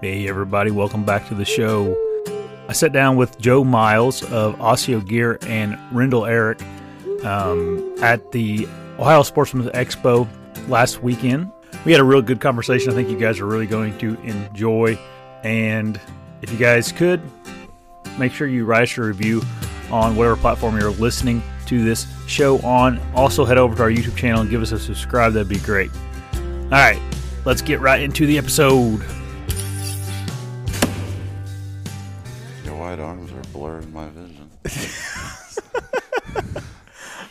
Hey, everybody, welcome back to the show. I sat down with Joe Miles of Asio Gear and Rendell Erik um, at the Ohio Sportsman's Expo last weekend. We had a real good conversation. I think you guys are really going to enjoy. And if you guys could, make sure you write us a review on whatever platform you're listening to this show on. Also, head over to our YouTube channel and give us a subscribe. That'd be great. All right, let's get right into the episode.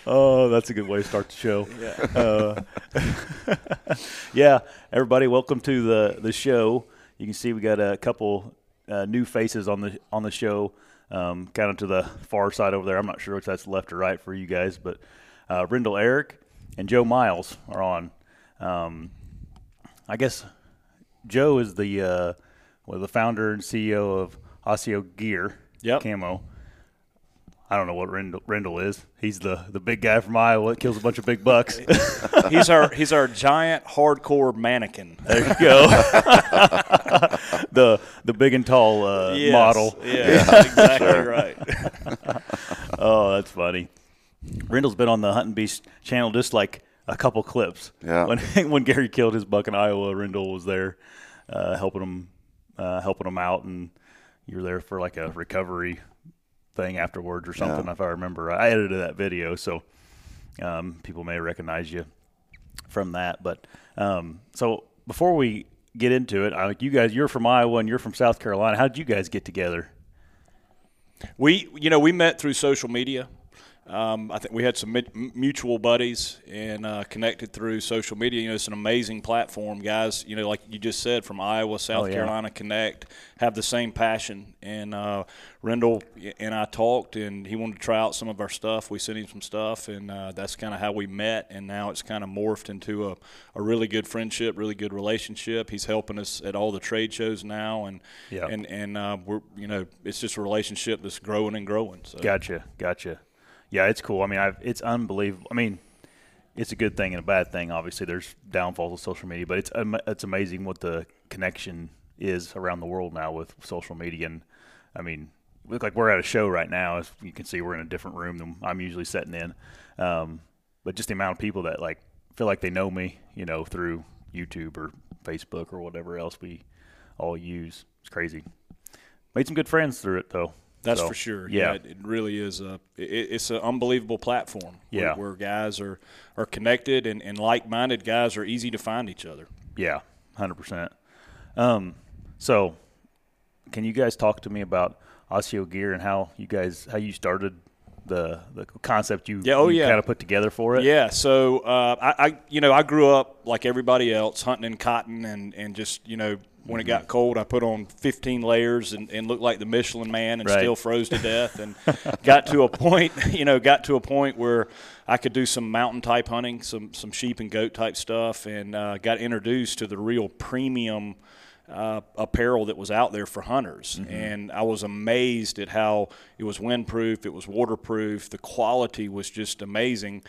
Oh, that's a good way to start the show. Yeah. Uh, yeah, everybody, welcome to the the show. You can see we got a couple uh, new faces on the on the show, um, kind of to the far side over there. I'm not sure if that's left or right for you guys, but uh, Rendell Erik and Joe Miles are on. Um, I guess Joe is the uh, well, the founder and CEO of Asio Gear Yep. Camo. I don't know what Rendell, Rendell is. He's the, the big guy from Iowa that kills a bunch of big bucks. he's our he's our giant hardcore mannequin. There you go. the the big and tall uh, Yes. model. Yeah, exactly Sure. right. Oh, that's funny. Rendell's been on the Hunting Beast channel just like a couple clips. Yeah. When when Gary killed his buck in Iowa, Rendell was there uh, helping him uh, helping him out, and you were there for like a recovery thing afterwards or something. Yeah. If I remember, I edited that video, so um, people may recognize you from that. But um, so before we get into it, I, you guys, you're from Iowa and you're from South Carolina. How did you guys get together? We you know we met through social media. Um, I think we had some mutual buddies and uh, connected through social media. You know, it's an amazing platform, guys. You know, like you just said, from Iowa, South Oh, yeah. Carolina, connect, have the same passion. And uh, Rendell and I talked, and he wanted to try out some of our stuff. We sent him some stuff, and uh, that's kind of how we met. And now it's kind of morphed into a, a really good friendship, really good relationship. He's helping us at all the trade shows now, and Yeah. and and uh, we're you know it's just a relationship that's growing and growing. So. Gotcha, gotcha. Yeah, it's cool. I mean, I've, it's unbelievable. I mean, it's a good thing and a bad thing. Obviously, there's downfalls of social media, but it's it's amazing what the connection is around the world now with social media. And I mean, look like we're at a show right now. As you can see, we're in a different room than I'm usually sitting in. Um, but just the amount of people that like feel like they know me, you know, through YouTube or Facebook or whatever else we all use. It's crazy. Made some good friends through it though. That's So, for sure. Yeah. Yeah, it, really is a. It, it's an unbelievable platform. where- Yeah. where, guys are are connected and, and like minded guys are easy to find each other. Yeah, hundred percent. Um, so can you guys talk to me about Asio Gear and how you guys how you started the the concept you Yeah, oh, yeah. kind of put together for it? Yeah, so uh, I, I, you know, I grew up like everybody else, hunting in cotton, and, and just you know, when it Mm-hmm. got cold, I put on 15 layers and, and looked like the Michelin Man, and Right. still froze to death, and got to a point, you know, got to a point where I could do some mountain type hunting, some some sheep and goat type stuff, and uh, got introduced to the real premium. Uh, apparel that was out there for hunters, and I was amazed at how it was windproof, it was waterproof, the quality was just amazing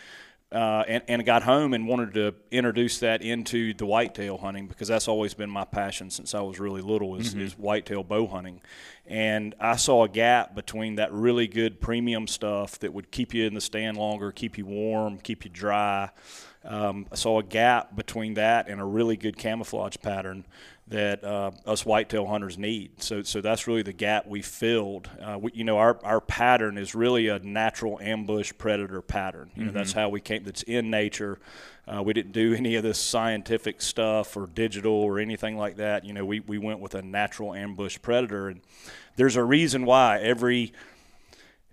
uh, and, and got home and wanted to introduce that into the whitetail hunting because that's always been my passion since I was really little is, is whitetail bow hunting. And I saw a gap between that really good premium stuff that would keep you in the stand longer, keep you warm, keep you dry. Um, I saw a gap between that and a really good camouflage pattern that uh, us whitetail hunters need. So, so that's really the gap we filled. Uh, we, you know, our, our pattern is really a natural ambush predator pattern. You know, that's how we came. That's in nature. Uh, we didn't do any of this scientific stuff or digital or anything like that. You know, we, we went with a natural ambush predator, and there's a reason why every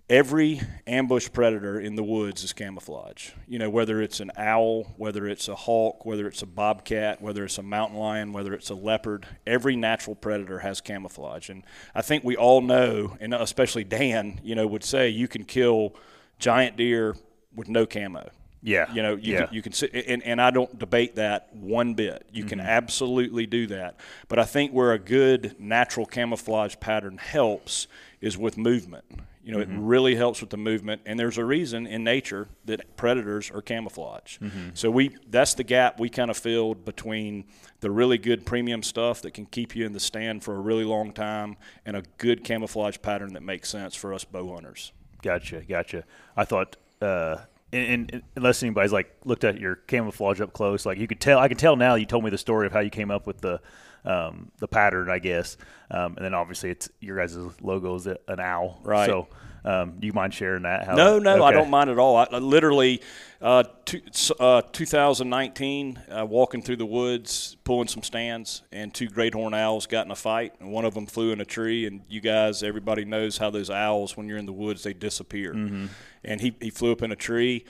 every ambush predator in the woods is camouflage. You know, whether it's an owl, whether it's a hawk, whether it's a bobcat, whether it's a mountain lion, whether it's a leopard, every natural predator has camouflage. And I think we all know, and especially Dan, you know, would say you can kill giant deer with no camo. Yeah. You know, you, Yeah. can, you can sit, and, and I don't debate that one bit. You can mm-hmm. absolutely do that. But I think where a good natural camouflage pattern helps is with movement. You know, it really helps with the movement, and there's a reason in nature that predators are camouflage. So we that's the gap we kind of filled between the really good premium stuff that can keep you in the stand for a really long time, and a good camouflage pattern that makes sense for us bow hunters. Gotcha, gotcha. I thought, uh, and, and unless anybody's like looked at your camouflage up close, like you could tell. I can tell now. You told me the story of how you came up with the um, the pattern, I guess, um, and then obviously it's your guys' logo is an owl, Right. So, um, do you mind sharing that? How, No, no, I don't mind at all. I, I literally, uh, two, uh, 2019, uh, walking through the woods, pulling some stands, and two great horn owls got in a fight, and one of them flew in a tree. And you guys, everybody knows how those owls, when you're in the woods, they disappear. And he, he flew up in a tree.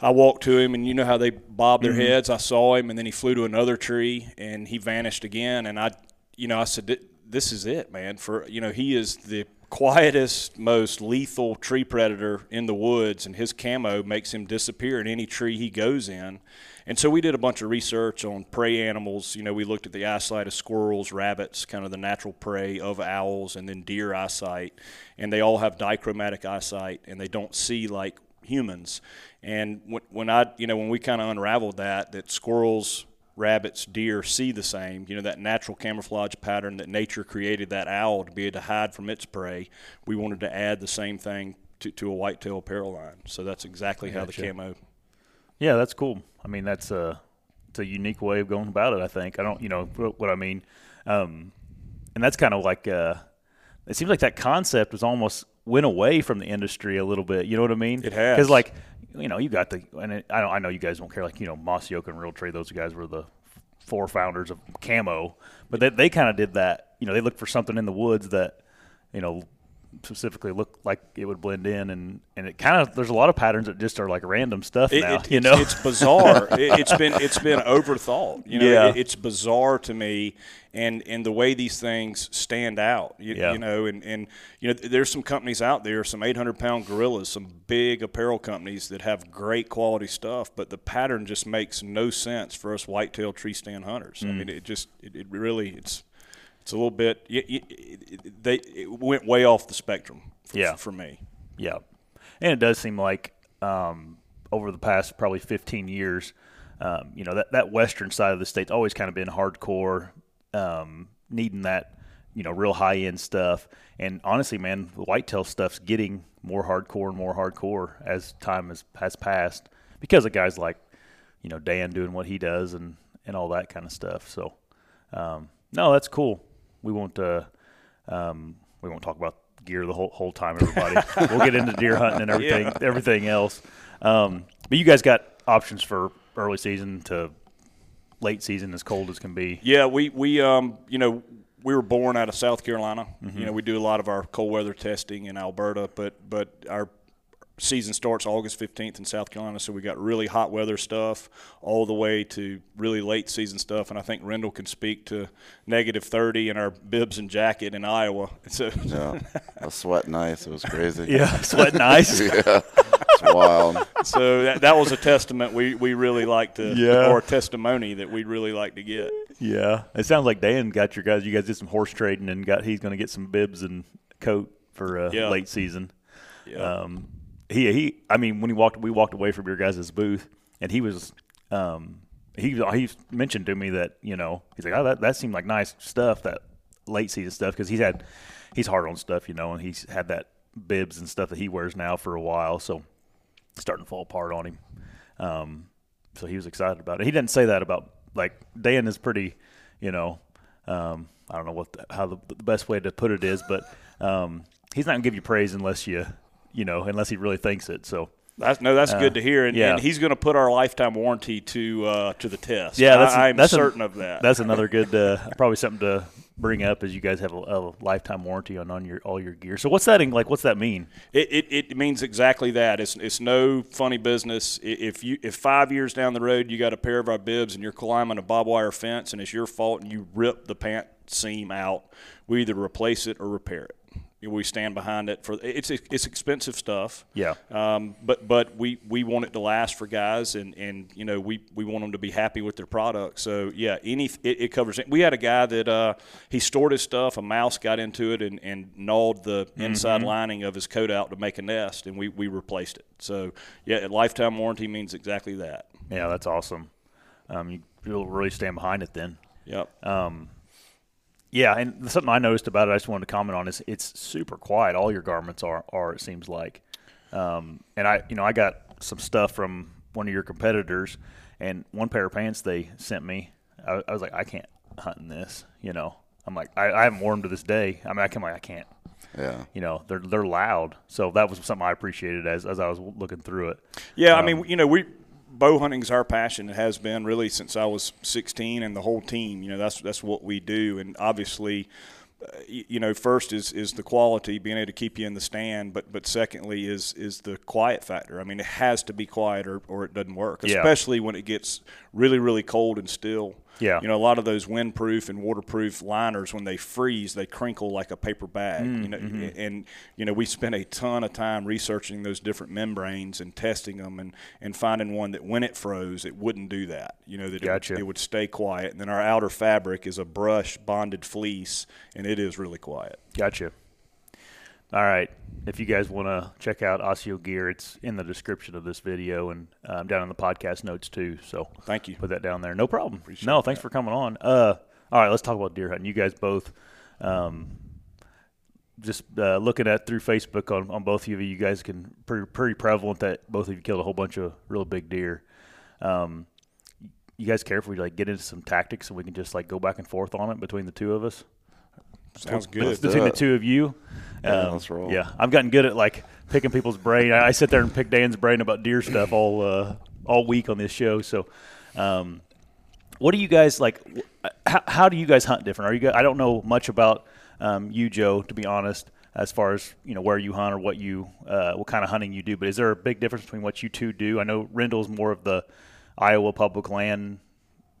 I walked to him, and you know how they bob their mm-hmm. heads. I saw him, and then he flew to another tree, and he vanished again. And I, you know, I said, "This is it, man." For you know, he is the quietest, most lethal tree predator in the woods, and his camo makes him disappear in any tree he goes in. And so we did a bunch of research on prey animals. You know, we looked at the eyesight of squirrels, rabbits, kind of the natural prey of owls, and then deer eyesight. And they all have dichromatic eyesight, and they don't see like humans. And when, when I, you know, when we kind of unraveled that, that squirrels, rabbits, deer see the same, you know, that natural camouflage pattern that nature created that owl to be able to hide from its prey, we wanted to add the same thing to, to a whitetail apparel line. So that's exactly how the camo. Yeah, that's cool. I mean, that's a it's a unique way of going about it. I think I don't, you know, what, what I mean, um, and that's kind of like uh, it seems like that concept was almost went away from the industry a little bit. You know what I mean? It has. because like you know you got the and it, I don't I know you guys don't care like you know Mossy Oak and Realtree those guys were the four founders of camo, but they they kind of did that. You know, they looked for something in the woods that you know specifically look like it would blend in and and it kind of there's a lot of patterns that just are like random stuff It- now it- you it's, know it's bizarre. it, it's been it's been overthought. You know, Yeah. it, it's bizarre to me, and and the way these things stand out. You, Yeah. you know, and and you know, there's some companies out there, some 800 pound gorillas, some big apparel companies that have great quality stuff, but the pattern just makes no sense for us whitetail tree stand hunters. Mm. I mean, it just it, really it's. It's a little bit. they went way off the spectrum. For, Yeah. for me. Yeah, and it does seem like um, over the past probably 15 years, um, you know that that western side of the state's always kind of been hardcore, um, needing that you know real high end stuff. And honestly, man, the whitetail stuff's getting more hardcore and more hardcore as time has has passed because of guys like you know Dan doing what he does and and all that kind of stuff. So um, no, that's cool. We won't uh, um, we won't talk about gear the whole whole time, everybody. we'll get into deer hunting and everything everything else. Um, but you guys got options for early season to late season, as cold as can be. Yeah, we we um you know we were born out of South Carolina. You know we do a lot of our cold weather testing in Alberta, but but our season starts August 15th in South Carolina, so we got really hot weather stuff all the way to really late season stuff. And I think Rendell can speak to negative 30 in our bibs and jacket in Iowa. So Yeah, I was sweating ice. It was crazy. Yeah, sweating ice. yeah, it's wild. so that, that was a testament we, we really like to, Yeah. or a testimony that we'd really like to get. yeah, it sounds like Dan got your guys. You guys did some horse trading and got he's going to get some bibs and coat for uh, Yeah. late season. Yeah. Um, he he. I mean, when he walked, we walked away from your guys' booth, and he was. Um, he he mentioned to me that you know he's like oh that that seemed like nice stuff that late season stuff because he's had he's hard on stuff you know and he's had that bibs and stuff that he wears now for a while so starting to fall apart on him. Um, so he was excited about it. He didn't say that about like Dan is pretty, you know, um, I don't know what the, how the, the best way to put it is, but um, he's not gonna give you praise unless you, you know, unless he really thinks it. So That's, no, that's good to hear, and, Uh, yeah. and he's going to put our lifetime warranty to uh, to the test. Yeah, that's I, I'm that's a- certain of that. That's another good, uh, probably something to bring up is you guys have a, a lifetime warranty on, on your all your gear. So what's that in, like? What's that mean? It, it, it means exactly that. It's, it's no funny business. If you if five years down the road you got a pair of our bibs and you're climbing a barbed wire fence and it's your fault and you rip the pant seam out, we either replace it or repair it. We stand behind it for it's it's expensive stuff. Yeah. Um, but but we, we want it to last for guys, and, and you know we, we want them to be happy with their product. So yeah, any it, it covers it. We had a guy that uh, he stored his stuff. A mouse got into it and, and gnawed the inside lining of his coat out to make a nest, and we, we replaced it. So yeah, lifetime warranty means exactly that. Yeah, that's awesome. Um, you, you'll really stand behind it then. Yep. Yeah, and something I noticed about it, I just wanted to comment on is it's super quiet. All your garments are, are it seems like. Um, and I, you know, I got some stuff from one of your competitors, and one pair of pants they sent me. I, I was like, I can't hunt in this. You know, I'm like, I, I haven't worn them to this day. I mean, I can like, I can't. Yeah. You know, they're they're loud. So that was something I appreciated as as I was looking through it. Yeah, I Um, mean, you know, we bow hunting's our passion. It has been really since I was 16, and the whole team. You know, that's that's what we do, and obviously. uh, y- You know, first is, is the quality, being able to keep you in the stand, but but secondly is is the quiet factor. I mean, it has to be quiet or, or it doesn't work, Yeah. especially when it gets really really cold and still. Yeah. You know, a lot of those windproof and waterproof liners, when they freeze, they crinkle like a paper bag. Mm, you know, mm-hmm. and you know, we spent a ton of time researching those different membranes and testing them, and, and finding one that when it froze, it wouldn't do that. You know, that it, Gotcha. would, it would stay quiet. And then our outer fabric is a brush bonded fleece, and it is really quiet. Gotcha. All right. If you guys want to check out Asio Gear, it's in the description of this video and um, down in the podcast notes too. So Thank you. put that down there. No problem. no, thanks for coming on. Uh, all right, let's talk about deer hunting. You guys both, um, just uh, looking at through Facebook on, on both of you, you guys can pretty pretty prevalent that both of you killed a whole bunch of real big deer. Um, you guys care if we like get into some tactics and we can just like go back and forth on it between the two of us? Sounds Bet- good. between the two of you. Yeah, Um, let's roll. Yeah, I've gotten good at like picking people's brain. I, I sit there and pick Dan's brain about deer stuff all uh, all week on this show. So, um, what do you guys like? How, how do you guys hunt different? Are you? Guys, I don't know much about um, you, Joe, to be honest, as far as you know where you hunt or what you uh, what kind of hunting you do. But is there a big difference between what you two do? I know Rendell's more of the Iowa public land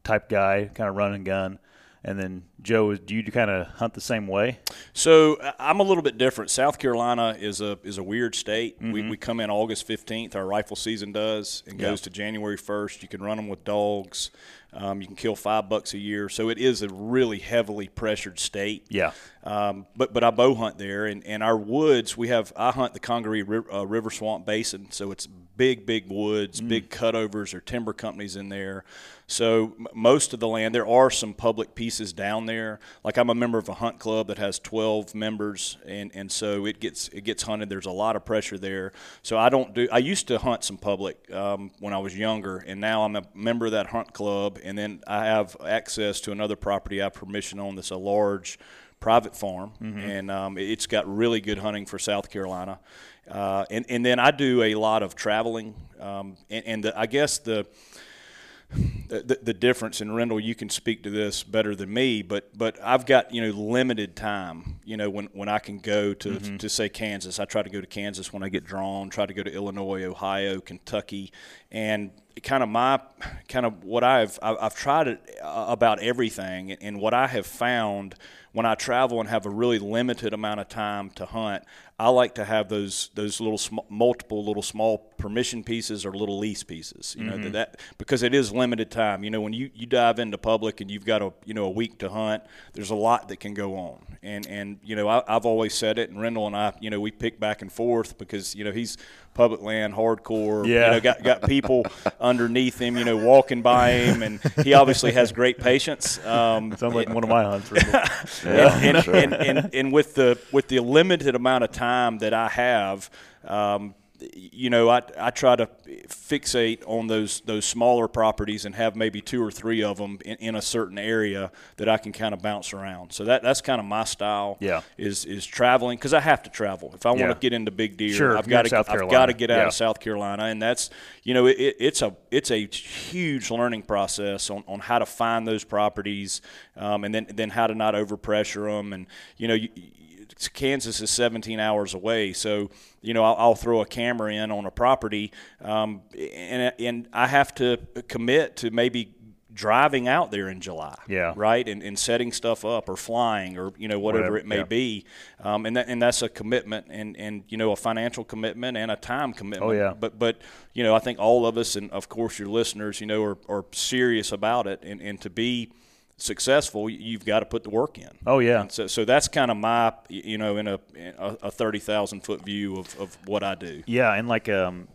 type guy, kind of run and gun. And then Joe, do you kind of hunt the same way? So I'm a little bit different. South Carolina is a is a weird state. We, Mm-hmm. we come in August 15th. Our rifle season does and Yeah. goes to January 1st. You can run them with dogs. Um, you can kill five bucks a year. So it is a really heavily pressured state. Yeah. Um, but but I bow hunt there, and, and our woods we have. I hunt the Congaree River, uh, River Swamp Basin, so it's big big woods, big cutovers or timber companies in there. So m- most of the land there are some public pieces down there. Like I'm a member of a hunt club that has 12 members, and, and so it gets it gets hunted. There's a lot of pressure there. So I don't do. I used to hunt some public um, when I was younger, and now I'm a member of that hunt club, and then I have access to another property I have permission on that's a large private farm, and um, it's got really good hunting for South Carolina. Uh, and, and then I do a lot of traveling, um, and, and the, I guess the, the the difference in Rendell, you can speak to this better than me, but but I've got you know limited time. You know when, when I can go to to say Kansas, I try to go to Kansas when I get drawn. Try to go to Illinois, Ohio, Kentucky, and kind of my kind of what I've I've I've tried it uh, about everything, and what I have found when I travel and have a really limited amount of time to hunt, I like to have those those little sm- multiple little small permission pieces or little lease pieces. You know that, that because it is limited time. You know when you, you dive into public and you've got a you know a week to hunt, there's a lot that can go on. And and you know I, I've always said it, and Rendell and I you know we pick back and forth because you know he's public land hardcore. Yeah. You know, got got people underneath him. You know walking by him, and he obviously has great patience. Um, Sounds like one of my hunts. Really. and, and, and, and, and with the with the limited amount of time that I have, um, you know, I, I try to fixate on those those smaller properties and have maybe two or three of them in, in a certain area that I can kind of bounce around. So that that's kind of my style. Yeah. is is traveling because I have to travel if I want Yeah. to get into big deer. Sure, I've got to I've got to get out Yeah. of South Carolina, and that's you know it, it- it's a it's a huge learning process on, on how to find those properties, um, and then then how to not overpressure them, and you know. You- Kansas is 17 hours away, so you know I'll, I'll throw a camera in on a property, um, and and I have to commit to maybe driving out there in July. Yeah. Right. And, and setting stuff up or flying or you know whatever, Whatever, it may yeah. be, um, and that and that's a commitment and and you know a financial commitment and a time commitment. Oh, yeah. But but you know I think all of us and of course your listeners you know are, are serious about it and and to be successful you've got to put the work in. Oh, yeah. And so so that's kind of my you know in a in a, a thirty thousand foot view of, of what I do. Yeah, and like um,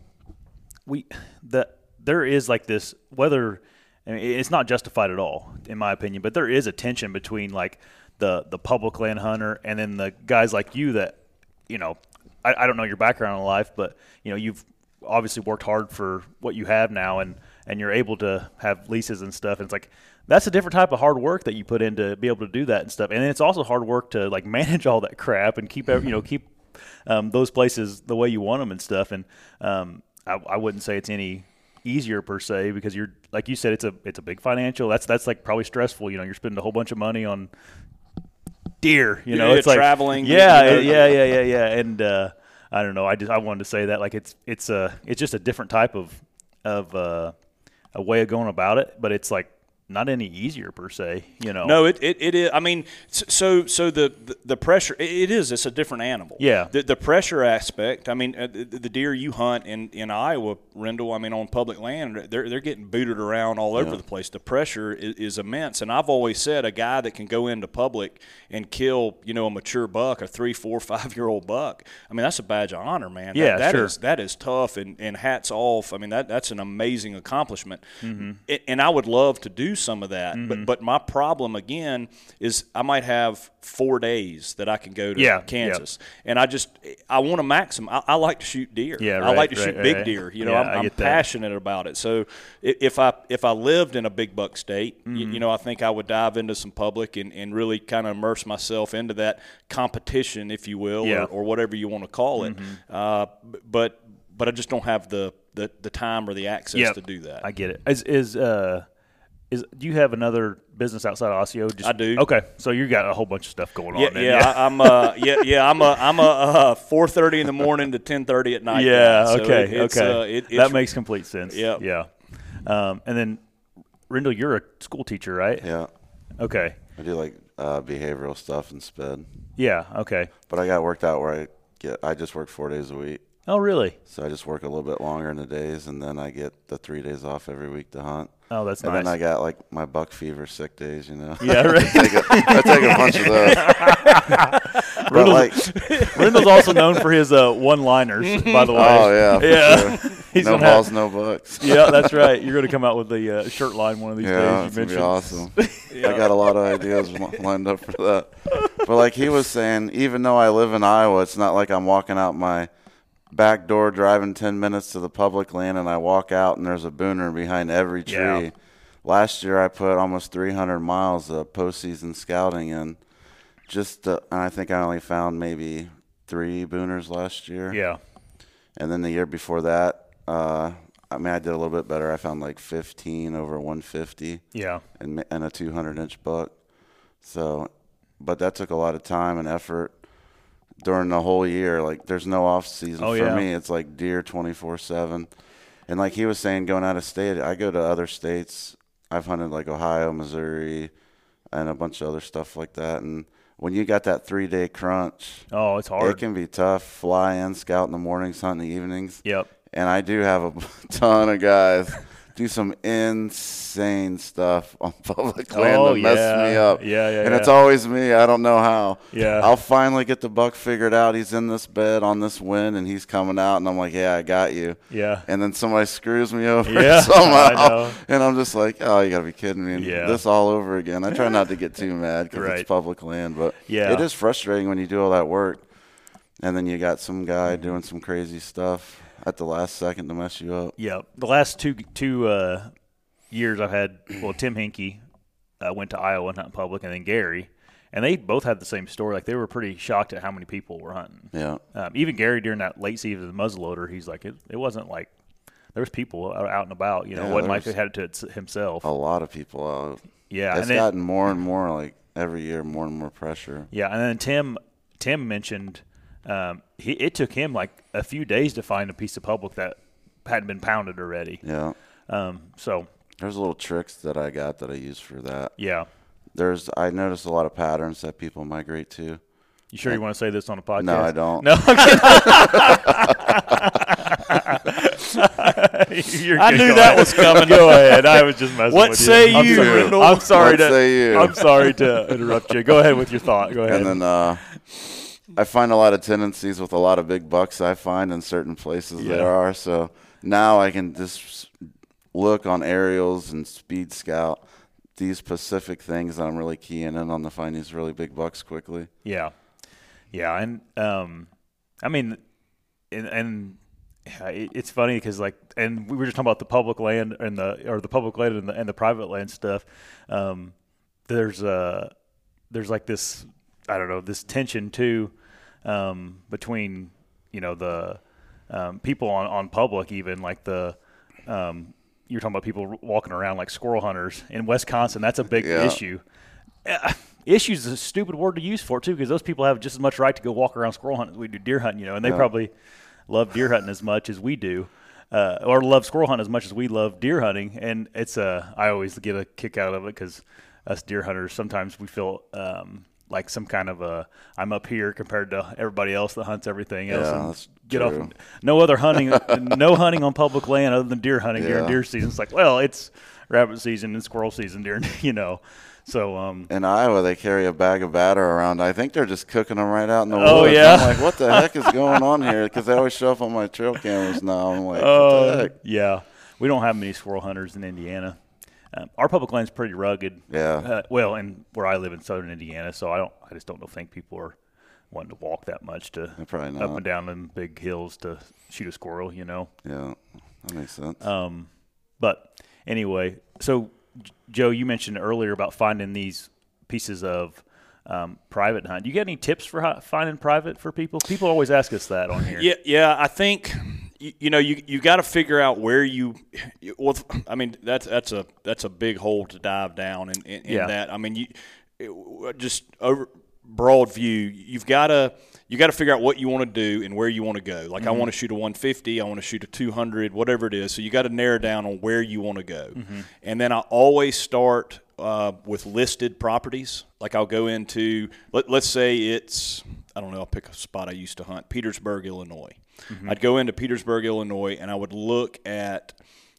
we the there is like this whether I mean, it's not justified at all in my opinion, but there is a tension between like the the public land hunter and then the guys like you that you know I, I don't know your background in life, but you know you've obviously worked hard for what you have now and and you're able to have leases and stuff and it's like that's a different type of hard work that you put in to be able to do that and stuff and then it's also hard work to like manage all that crap and keep you know keep um, those places the way you want them and stuff. And um, I, I wouldn't say it's any easier per se because you're like you said, it's a it's a big financial. That's that's like probably stressful. You know, you're spending a whole bunch of money on deer. You know, Yeah, it's like traveling, Yeah, you know. yeah, yeah, yeah, yeah. And uh, I don't know. I just I wanted to say that like it's it's a it's just a different type of of uh, a way of going about it, but it's like not any easier per se. You know. No, it, it, it is. I mean, so so the the, the pressure. It, it is. It's a different animal. Yeah. The, the pressure aspect. I mean, uh, the, the deer you hunt in, in Iowa, Rendell. I mean, on public land, they're they're getting booted around all over the place. The pressure is, is immense. And I've always said a guy that can go into public and kill, you know, a mature buck, a three, four, five year old buck. I mean, that's a badge of honor, man. Yeah, that sure. is- that is tough, and, and hats off. I mean, that that's an amazing accomplishment. Mm-hmm. A- And I would love to do some of that, but but my problem again is I might have four days that I can go to Yeah, Kansas, and I just I want to maximum. I, I like to shoot deer. Yeah, I like to right, shoot right, big right. deer. You know, Yeah, I'm, I'm passionate about it. So if I if I lived in a big buck state, Mm-hmm. you, know, I think I would dive into some public and, and really kind of immerse myself into that competition, if you will, or, or whatever you want to call it. Mm-hmm. Uh, but but I just don't have the, the, the time or the access Yep. to do that. I get it. Is is uh is do you have another business outside of Asio? Just, I do. Okay, so you got a whole bunch of stuff going Yeah, on. then, yeah, I, I'm uh, yeah, yeah, I'm a, I'm a uh, four thirty in the morning to ten thirty at night. yeah. So okay, it- it's, okay. Uh, it, that makes complete sense. Yeah. Yeah. Um, and then, Rendell, you're a school teacher, right? Yeah, Okay. I do like uh, behavioral stuff and sped, Yeah. Okay. but I got worked out where I get I just work four days a week, Oh, really? so I just work a little bit longer in the days, and then I get the three days off every week to hunt. Oh, that's And nice. And then I got like my buck fever sick days, you know. yeah. Right. take a, I take a bunch of those. but like, Rendell's also known for his uh, one-liners, by the way. oh yeah, Yeah. sure. He's no gonna have- balls, no bucks. yeah, that's right. You're going to come out with the uh, shirt line one of these Yeah, days. it's You gonna mentioned. be awesome. I got a lot of ideas lined up for that. But like he was saying, even though I live in Iowa, it's not like I'm walking out my back door, driving ten minutes to the public land, and I walk out and there's a booner behind every tree. Yeah. Last year, I put almost 300 miles of postseason scouting in. Just, to, and I think I only found maybe three booners last year. Yeah. And then the year before that, uh, I mean, I did a little bit better. I found like 15 over 150 Yeah. and, and a 200 inch buck. So, but that took a lot of time and effort during the whole year. Like, there's no off season Oh, for yeah. me. It's like deer 24 7. And like he was saying, going out of state, I go to other states. I've hunted like Ohio, Missouri, and a bunch of other stuff like that. And when you got that three day crunch, Oh, it's hard. it can be tough. Fly in, scout in the mornings, hunt in the evenings. Yep. And I do have a ton of guys do some insane stuff on public oh, land Oh, to mess yeah. me up. Yeah, yeah, And it's always me. I don't know how. Yeah. I'll finally get the buck figured out. He's in this bed on this wind and he's coming out and I'm like, Yeah, I got you. Yeah. And then somebody screws me over Yeah, somehow. And I'm just like, Oh, you gotta be kidding me. And Yeah. This all over again. I try not to get too mad because Right. it's public land, but Yeah. it is frustrating when you do all that work and then you got some guy doing some crazy stuff at the last second to mess you up. Yeah, the last two two uh, years I've had. Well, Tim Hinkie uh, went to Iowa and hunted public, and then Gary, and they both had the same story. Like they were pretty shocked at how many people were hunting. Yeah. Um, even Gary during that late season of the muzzleloader, he's like, it, it wasn't like there was people out out and about. You know, Yeah, it wasn't like he had it to himself. A lot of people out. yeah, it's then, gotten more and more like every year, more and more pressure. yeah, and then Tim Tim mentioned um, he, it took him like a few days to find a piece of public that hadn't been pounded already. Yeah. Um, so There's little tricks that I got that I use for that. Yeah. There's I noticed a lot of patterns that people migrate to. You sure you want to say this on a podcast? No, I don't. No. You're I knew that was coming. Go ahead. I was just messing what with you. Say I'm you, sorry. I'm sorry What to. say you? I'm sorry to interrupt you. Go ahead with your thought. Go ahead. And then uh, I find a lot of tendencies with a lot of big bucks I find in certain places Yeah. there are. So now I can just look on aerials and speed scout these specific things that I'm really keying in on to find these really big bucks quickly. Yeah, yeah, and um, I mean, and, and it's funny because like, and we were just talking about the public land and the or the public land and the, and the private land stuff. Um, there's uh there's like this I don't know this tension too um, between you know the um, people on on public even like the um, you're talking about people walking around like squirrel hunters in Wisconsin. That's a big Yeah. issue. Uh, issues is a stupid word to use for it too, because those people have just as much right to go walk around squirrel hunting as we do deer hunting, you know, and they Yeah. probably love deer hunting as much as we do, uh, or love squirrel hunting as much as we love deer hunting. And it's a, I always get a kick out of it because us deer hunters sometimes we feel um, like some kind of a I'm up here compared to everybody else that hunts everything else. Yeah, and that's get true. off. No other hunting, no hunting on public land other than deer hunting during deer season. It's like, well, it's rabbit season and squirrel season during, you know. So um, In Iowa, they carry a bag of batter around. I think they're just cooking them right out in the Oh, woods. yeah? I'm like, what the heck is going on here? Because they always show up on my trail cameras now. I'm like, what Uh, the heck? yeah, we don't have many squirrel hunters in Indiana. Um, our public land's pretty rugged. Yeah. Uh, well, and where I live in southern Indiana, so I don't. I just don't think people are wanting to walk that much to They're up and down them big hills to shoot a squirrel. You know. Yeah, that makes sense. Um, but anyway, so Joe, you mentioned earlier about finding these pieces of um, private hunt. Do you got any tips for how, finding private for people? People always ask us that on here. Yeah, yeah. I think you, you know you you got to figure out where you. Well, I mean that's that's a that's a big hole to dive down in, in, in Yeah. that. I mean you it- just over broad view. You've got to you got to figure out what you want to do and where you want to go. Like I want to shoot a 150, I want to shoot a 200, whatever it is. So you got to narrow down on where you want to go. And then I always start uh, with listed properties. Like I'll go into let, let's say it's I don't know. I'll pick a spot I used to hunt, Petersburg, Illinois. I'd go into Petersburg, Illinois, and I would look at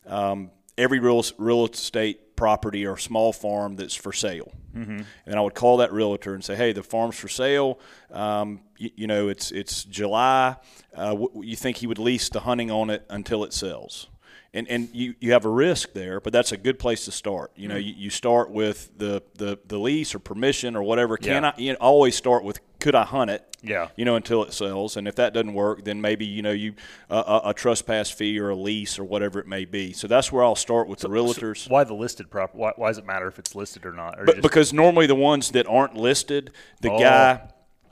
um, every real real estate property or small farm that's for sale, mm-hmm. and I would call that realtor and say, "Hey, the farm's for sale. Um, you, you know, it's it's July. Uh, w- you think he would lease the hunting on it until it sells?" And, and you, you have a risk there, but that's a good place to start. You know, you, you start with the, the, the lease or permission or whatever. Can Yeah. I you know, always start with could I hunt it? Yeah. you know, until it sells. And if that doesn't work, then maybe you know you uh, a, a trespass fee or a lease or whatever it may be. So that's where I'll start with the realtors. Why the listed prop? Why, why does it matter if it's listed or not? Or but just- because normally the ones that aren't listed, the Oh, guy,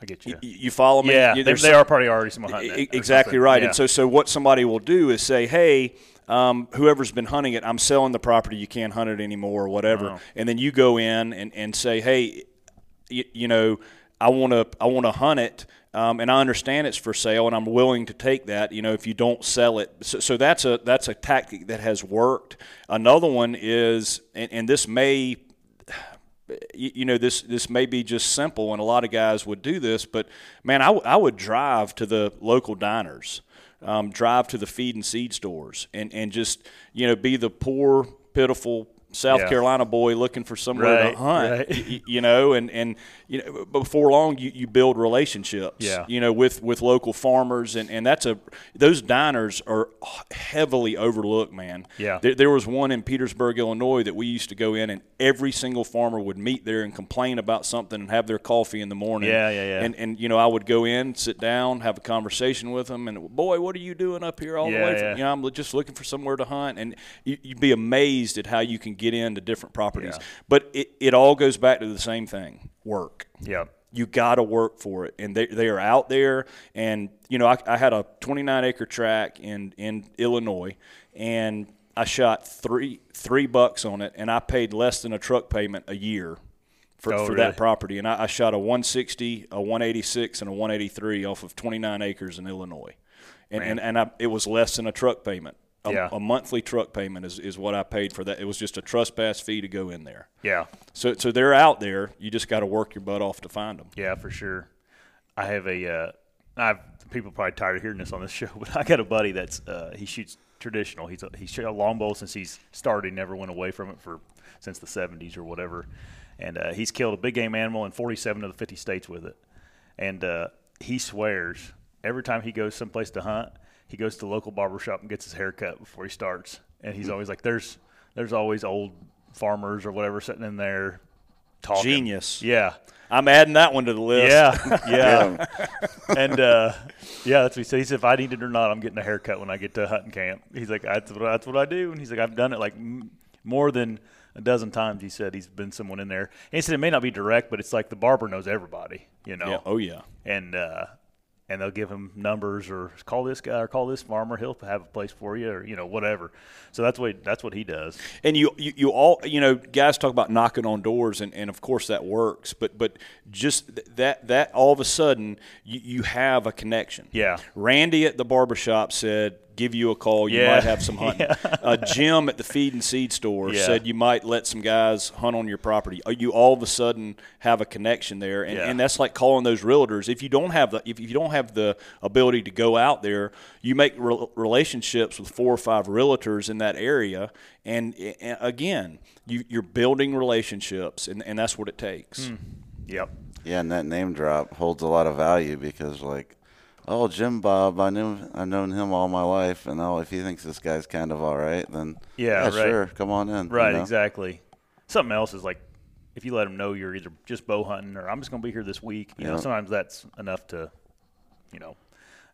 I get you. y- you follow me? yeah, You- they, there's they some- are probably already someone hunting it exactly right. Yeah. And so, so what somebody will do is say, "Hey, um, whoever's been hunting it, I'm selling the property. You can't hunt it anymore, or whatever." Oh. And then you go in and, and say, "Hey, you, you know, I want to I want to hunt it." Um, and I understand it's for sale, and I'm willing to take that. You know, if you don't sell it, so, so that's a that's a tactic that has worked. Another one is, and, and this may you, you know this this may be just simple and a lot of guys would do this but man I, w- I would drive to the local diners um, drive to the feed and seed stores and, and just you know be the poor pitiful South Yeah. Carolina boy looking for somewhere Right, to hunt right. y- y- you know and, and you know before long you, you build relationships Yeah. you know with, with local farmers and, and that's a those diners are heavily overlooked man Yeah. there, there was one in Petersburg, Illinois that we used to go in, and every single farmer would meet there and complain about something and have their coffee in the morning. Yeah, yeah, yeah. And and you know, I would go in, sit down, have a conversation with them, and boy, what are you doing up here all Yeah, the way? yeah. From, you know, I'm just looking for somewhere to hunt, and you, you'd be amazed at how you can get into different properties. Yeah. But it, it all goes back to the same thing: work yeah. you got to work for it and they, they are out there and you know I, I had a 29 acre track in, in illinois and i shot three three bucks on it and i paid less than a truck payment a year for, Oh, for really? that property and I, I shot a 160 a 186 and a 183 off of 29 acres in illinois and, and, and I, it was less than a truck payment a Yeah. a monthly truck payment is, is what I paid for that. It was just a trespass fee to go in there. Yeah. So so they're out there. You just got to work your butt off to find them. Yeah, for sure. I have a. Uh, I've people probably tired of hearing this on this show, but I got a buddy that's uh, he shoots traditional. He's a, he's shot a longbow since he's started. He never went away from it for since the '70s or whatever. And uh, he's killed a big game animal in 47 of the 50 states with it. And uh, he swears every time he goes someplace to hunt, he goes to the local barber shop and gets his hair cut before he starts. And he's always like, "There's there's always old farmers or whatever sitting in there." Talking. Genius. Yeah. I'm adding that one to the list. Yeah, yeah, and uh, yeah, that's what he said. He said, if I need it or not, I'm getting a haircut when I get to hunting camp. He's like, that's what, that's what I do, and he's like, I've done it like m- more than a dozen times. He said he's been someone in there. And he said it may not be direct, but it's like the barber knows everybody, you know. Yeah. Oh yeah. And uh, and they'll give him numbers or call this guy or call this farmer. He'll have a place for you or you know whatever. So that's what that's what he does. And you, you, you all, you know, guys talk about knocking on doors, and, and of course that works. But but just that that all of a sudden you, you have a connection. Yeah. Randy at the barbershop said, "Give you a call. You Yeah. might have some hunting." uh, Jim at the feed and seed store Yeah. said you might let some guys hunt on your property. Uh, You all of a sudden have a connection there, and, Yeah. and that's like calling those realtors. If you don't have the if you don't have the ability to go out there, you make re- relationships with four or five realtors in that area, and, and again, you, you're building relationships, and, and that's what it takes. Yep. Yeah, and that name drop holds a lot of value because, like, oh, Jim Bob, I knew I've known him all my life, and oh, if he thinks this guy's kind of all right, then Yeah, right. sure, come on in. you Right, know? exactly. Something else is like if you let them know you're either just bow hunting or I'm just going to be here this week. You know, sometimes that's enough to, you know,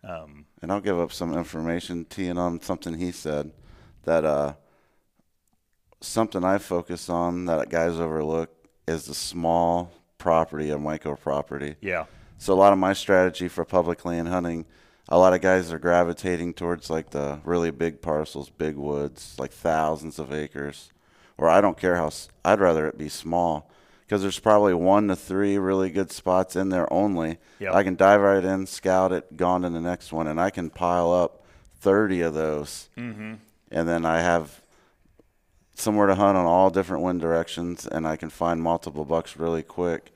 um, And I'll give up some information, teeing on something he said that uh, something I focus on that guys overlook is the small property, a micro property. yeah, So a lot of my strategy for public land hunting, a lot of guys are gravitating towards like the really big parcels, big woods, like thousands of acres. Or I don't care how I'd rather it be small because there's probably one to three really good spots in there only. Yep. I can dive right in, scout it, gone to the next one, and I can pile up 30 of those. Mm-hmm. And then I have somewhere to hunt on all different wind directions, and I can find multiple bucks really quick.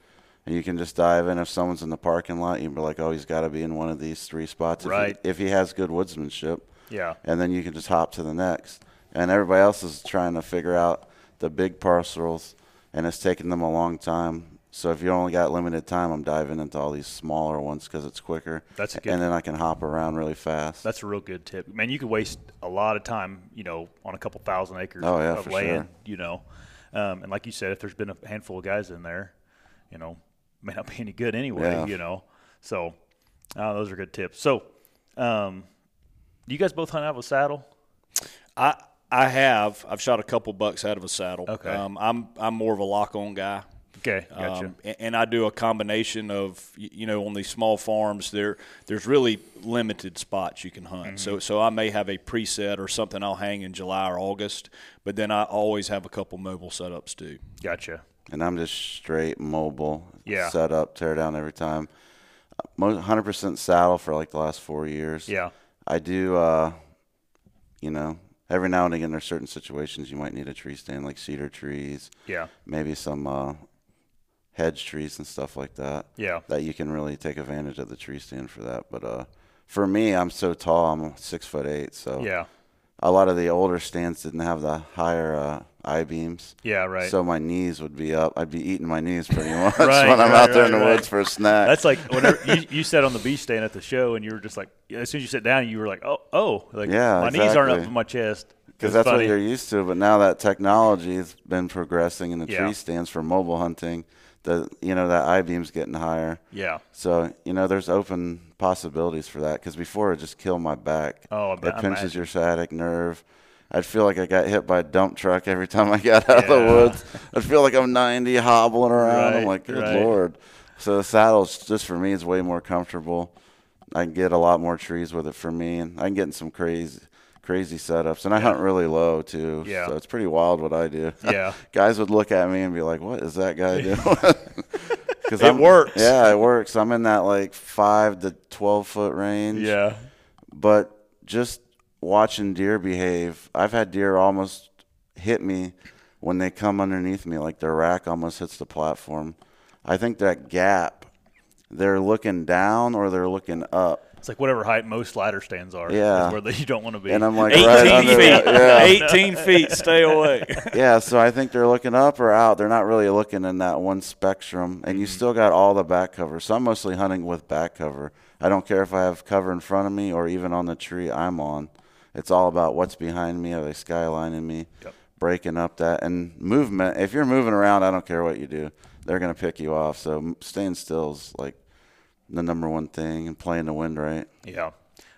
And you can just dive in. If someone's in the parking lot, you can be like, "Oh, he's got to be in one of these three spots." If he- Right. If he, has good woodsmanship, yeah, and then you can just hop to the next. And everybody else is trying to figure out the big parcels, and it's taking them a long time. So if you only got limited time, I'm diving into all these smaller ones because it's quicker. That's a good- And then I can hop around really fast. that's a real good tip. Man, you could waste a lot of time, you know, on a couple thousand acres Oh, yeah, of land, sure. you know. Um, and like you said, if there's been a handful of guys in there, you know, may not be any good anyway, Yeah. you know. So uh, those are good tips. So, um, do you guys both hunt out of a saddle? I I have I've shot a couple bucks out of a saddle. Okay. Um, I'm I'm more of a lock on guy. Okay, gotcha. Um, a- and I do a combination of you know on these small farms there there's really limited spots you can hunt. Mm-hmm. So so I may have a preset or something I'll hang in July or August, but then I always have a couple mobile setups too. gotcha. And I'm just straight mobile. Yeah. Set up, tear down every time. 100% saddle for like the last four years. Yeah. I do, uh, you know, every now and again there's certain situations you might need a tree stand, like cedar trees, Yeah. maybe some uh, hedge trees and stuff like that. Yeah. That you can really take advantage of the tree stand for that. But uh, for me, I'm so tall. I'm six foot eight, so Yeah. A lot of the older stands didn't have the higher uh, I beams. Yeah, right. So my knees would be up. I'd be eating my knees pretty much Right, when I'm right, out there in the right. woods for a snack. That's like whenever you, you sat on the beach stand at the show, and you were just like, as soon as you sit down, you were like, oh, oh, like Yeah, my knees aren't up exactly. from my chest. because that's funny. what you're used to. But now that technology has been progressing in the Yeah. tree stands for mobile hunting, the you know that I beam's getting higher. Yeah. So you know there's open possibilities for that because before it just killed my back. Oh, it pinches imagine. your sciatic nerve. I'd feel like I got hit by a dump truck every time I got out of the woods. I'd feel like I'm 90 hobbling around. Right, I'm like, good right. lord. So the saddle's just for me is way more comfortable. I can get a lot more trees with it for me, and I can get in some crazy, crazy setups. And I hunt really low too. Yeah. So it's pretty wild what I do. Yeah. Guys would look at me and be like, "What is that guy doing?" Because It works. Yeah, it works. I'm in that like five to twelve foot range. Yeah. But just watching deer behave. I've had deer almost hit me when they come underneath me, like their rack almost hits the platform. I think that gap, they're looking down or they're looking up. It's like whatever height most ladder stands are. Yeah. is where the, you don't want to be. And I'm like 18 right feet. yeah. 18 feet. Stay away. yeah, so I think they're looking up or out. They're not really looking in that one spectrum. And you mm-hmm. still got all the back cover. So I'm mostly hunting with back cover. I don't care if I have cover in front of me or even on the tree I'm on. It's all about what's behind me. Are they skylining me? Yep. Breaking up that and movement. If you're moving around, I don't care what you do. They're going to pick you off. So m- staying still is like the number one thing and playing the wind right. Yeah,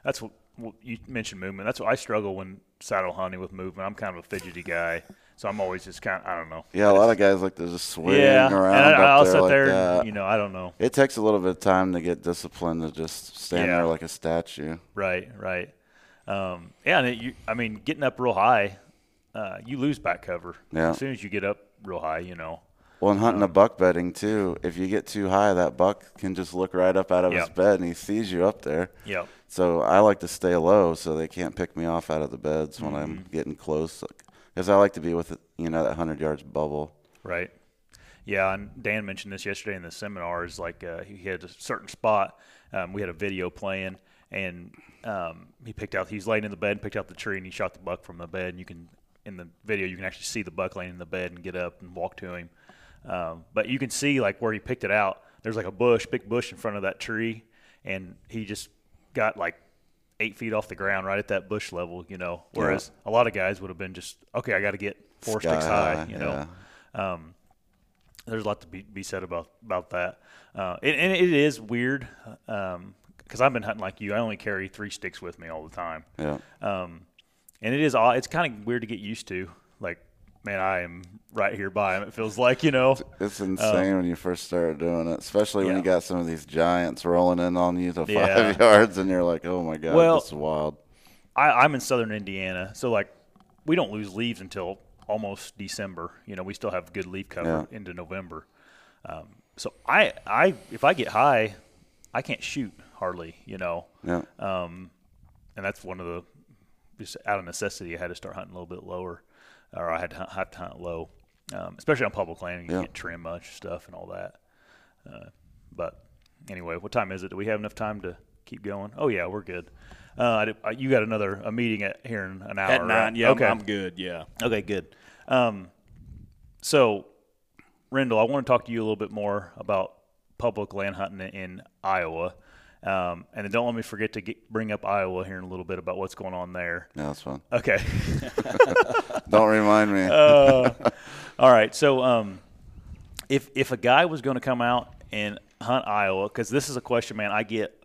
that's what, what you mentioned movement. That's what I struggle when saddle hunting with movement. I'm kind of a fidgety guy, so I'm always just kind of I don't know. Yeah, a lot of guys like to just swing yeah, around up I'll there sit like there. that. You know, I don't know. It takes a little bit of time to get disciplined to just stand Yeah. there like a statue. Right, right. Um, yeah, and it, you, I mean, getting up real high, uh, you lose back cover. Yeah. As soon as you get up real high, you know. Well, and hunting a buck bedding too, if you get too high, that buck can just look right up out of his bed and he sees you up there. Yep. So I like to stay low so they can't pick me off out of the beds when Mm-hmm. I'm getting close, because I like to be with it, you know that hundred yards bubble. Right. Yeah, and Dan mentioned this yesterday in the seminars. Like uh, he had a certain spot. Um, we had a video playing, and um, he picked out. He's laying in the bed and picked out the tree, and he shot the buck from the bed. And you can in the video you can actually see the buck laying in the bed and get up and walk to him. Um, but you can see like where he picked it out. There's like a bush, big bush in front of that tree, and he just got like eight feet off the ground right at that bush level. You know, whereas a lot of guys would have been just okay. I got to get four sticks high. You know yeah. um, there's a lot to be, be said about about that. Uh, and, and it is weird because I've been hunting like you. I only carry three sticks with me all the time, Yeah. um, and it is odd. It's kind of weird to get used to. Like, man, I am right here by him. It feels like you know. It's insane when you first started doing it, especially when Yeah. you got some of these giants rolling in on you to Yeah. five yards, and you're like, "Oh my god, Well- this is wild." I, I'm in southern Indiana, so like we don't lose leaves until almost December. You know, we still have good leaf cover Yeah. into November. Um, so I, I, if I get high, I can't shoot hardly. You know, Yeah. um, and that's one of the just out of necessity. I had to start hunting a little bit lower, or I had to hunt, have to hunt low, um, especially on public land. You Yeah. can't trim much stuff and all that. Uh, but anyway, what time is it? Do we have enough time to keep going? Oh yeah, we're good. Uh, did, uh, you got another a meeting at here in an hour. At nine, right? yeah, Okay. I'm, I'm good. Yeah. Okay, good. Um, so, Rendell, I want to talk to you a little bit more about public land hunting in Iowa. Um, and then don't let me forget to get, bring up Iowa here in a little bit about what's going on there. Yeah, that's fun. Okay. Don't remind me. Uh, all right. So, um, if if a guy was going to come out and hunt Iowa, because this is a question, man, I get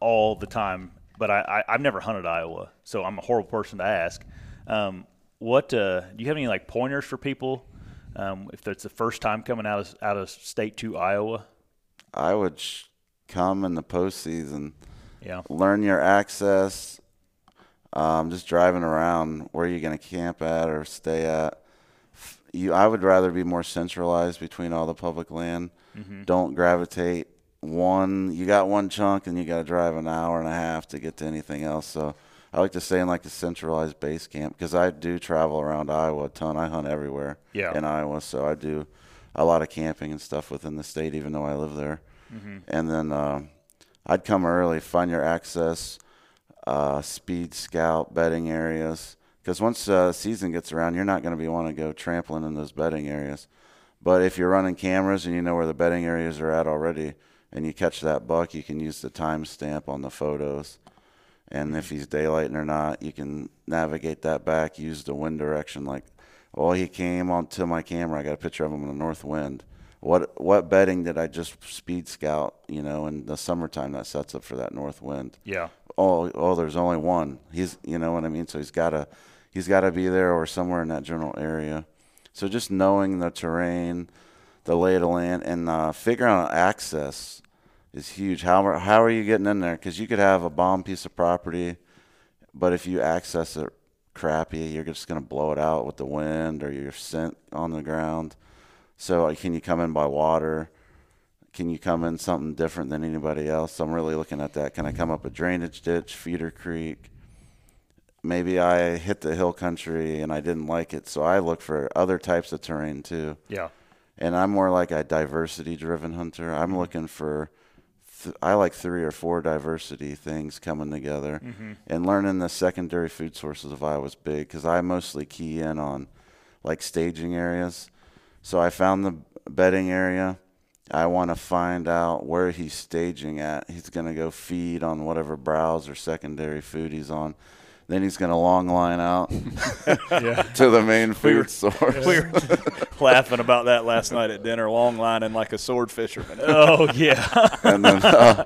all the time, but I, I I've never hunted Iowa, so I'm a horrible person to ask. Um, what uh, do you have any like pointers for people um, if it's the first time coming out of out of state to Iowa? I would sh- come in the postseason, Yeah. learn your access. Um, just driving around, where you're going to camp at or stay at. You, I would rather be more centralized between all the public land. Don't gravitate one. You got one chunk, and you got to drive an hour and a half to get to anything else. So I like to stay in like a centralized base camp because I do travel around Iowa a ton. I hunt everywhere Yeah. in Iowa, so I do a lot of camping and stuff within the state, even though I live there. And then uh, I'd come early, find your access, uh, speed scout, bedding areas. Because once uh, season gets around, you're not going to be want to go trampling in those bedding areas. But if you're running cameras and you know where the bedding areas are at already, and you catch that buck, you can use the timestamp on the photos. And if he's daylighting or not, you can navigate that back, use the wind direction. Like, well, he came onto my camera. I got a picture of him in the north wind. What what bedding did I just speed scout? You know, in the summertime that sets up for that north wind Yeah. oh oh there's only one he's you know what i mean so he's got to he's got to be there or somewhere in that general area so just knowing the terrain the lay of the land and uh, figuring out access is huge how, are- how are you getting in there because you could have a bomb piece of property but if you access it crappy you're just going to blow it out with the wind or your scent on the ground so like, can you come in by water can you come in something different than anybody else? I'm really looking at that. Can I come up a drainage ditch, feeder creek? maybe I hit the hill country and I didn't like it, so I look for other types of terrain too. Yeah. And I'm more like a diversity driven hunter. I'm looking for th- I like three or four diversity things coming together. Mm-hmm. And learning the secondary food sources of Iowa is big cuz I mostly key in on like staging areas. So I found the bedding area. I want to find out where he's staging at. He's going to go feed on whatever browse or secondary food he's on. Then he's going to long line out to the main food were- source. We were laughing about that last night at dinner, long lining like a sword fisherman. oh yeah. and then uh,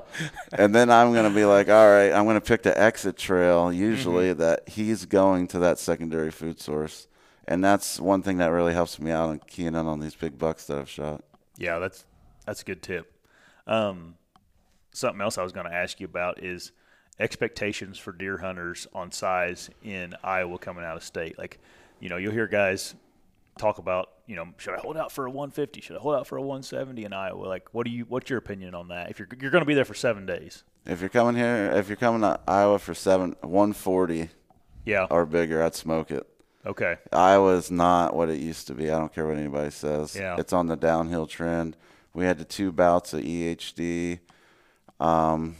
and then I'm gonna be like, all right, I'm gonna pick the exit trail usually Mm-hmm. that he's going to that secondary food source, and that's one thing that really helps me out on keying in on these big bucks that I've shot. Yeah, that's that's a good tip. Um, something else I was going to ask you about is expectations for deer hunters on size in Iowa coming out of state. Like, you know, you'll hear guys talk about, you know, should I hold out for a 150? Should I hold out for a 170 in Iowa? Like, what do you? What's your opinion on that? If you're you're going to be there for seven days, If you're coming here, if you're coming to Iowa for seven 140 yeah, or bigger, I'd smoke it. okay, Iowa is not what it used to be. I don't care what anybody says. Yeah. It's on the downhill trend. We had the two bouts of EHD. Um,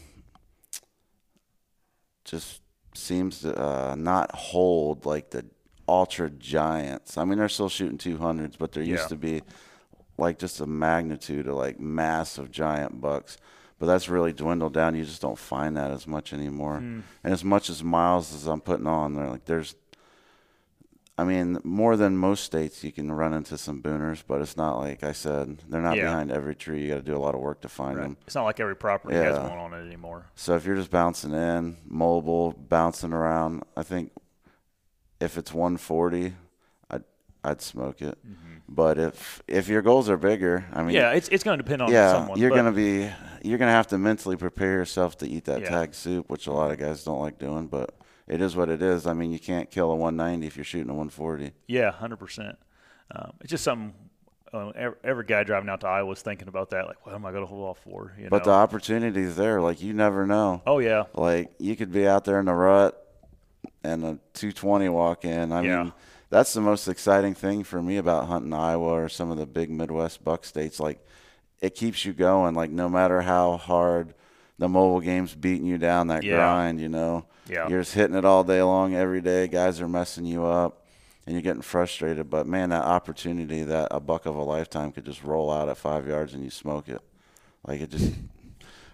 just seems to uh, not hold like the ultra giants. I mean, they're still shooting 200s, but there Yeah. used to be like just a magnitude of like massive giant bucks. But that's really dwindled down. You just don't find that as much anymore. And as much as miles as I'm putting on, they're like there's I mean, more than most states, you can run into some booners, but it's not like I said. They're not Yeah. behind every tree. You got to do a lot of work to find them. it's not like every property has Yeah. one on it anymore. So if you're just bouncing in, mobile, bouncing around, I think if it's 140, I'd I'd smoke it. But if if your goals are bigger, I mean, Mm-hmm. Yeah, it's it's going to depend on yeah, someone. you're gonna be you're gonna have to mentally prepare yourself to eat that Yeah. tag soup, which a lot of guys don't like doing, but it is what it is. I mean, you can't kill a 190 if you're shooting a 140. Yeah, hundred percent. Um, it's just something. Uh, every, every guy driving out to Iowa is thinking about that. Like, what am I going to hold off for? You But know? the opportunity's there. Like you never know. oh yeah, Like you could be out there in the rut and a 220 walk in. I Yeah. mean, that's the most exciting thing for me about hunting Iowa or some of the big Midwest buck states. Like it keeps you going. Like no matter how hard the mobile game's beating you down that Yeah. grind, you know, Yeah. you're just hitting it all day long every day. Guys are messing you up. And you're getting frustrated, but man, that opportunity that a buck of a lifetime could just roll out at five yards and you smoke it, like it just.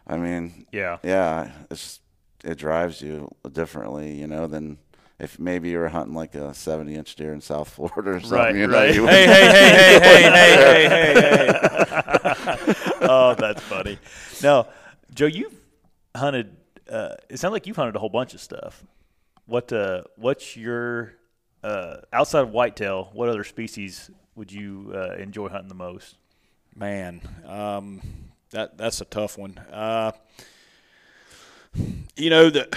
I mean, yeah, yeah, it's it drives you differently, you know, than if maybe you were hunting like a 70 inch deer in South Florida or something. Right, you know, right. you hey, hey, hey, hey, hey, hey, hey, hey. oh, that's funny. Now, Joe, you've hunted. Uh, it sounds like you've hunted a whole bunch of stuff. What uh, what's your uh, outside of whitetail? What other species would you uh, enjoy hunting the most? Man, um, that that's a tough one. Uh, you know the.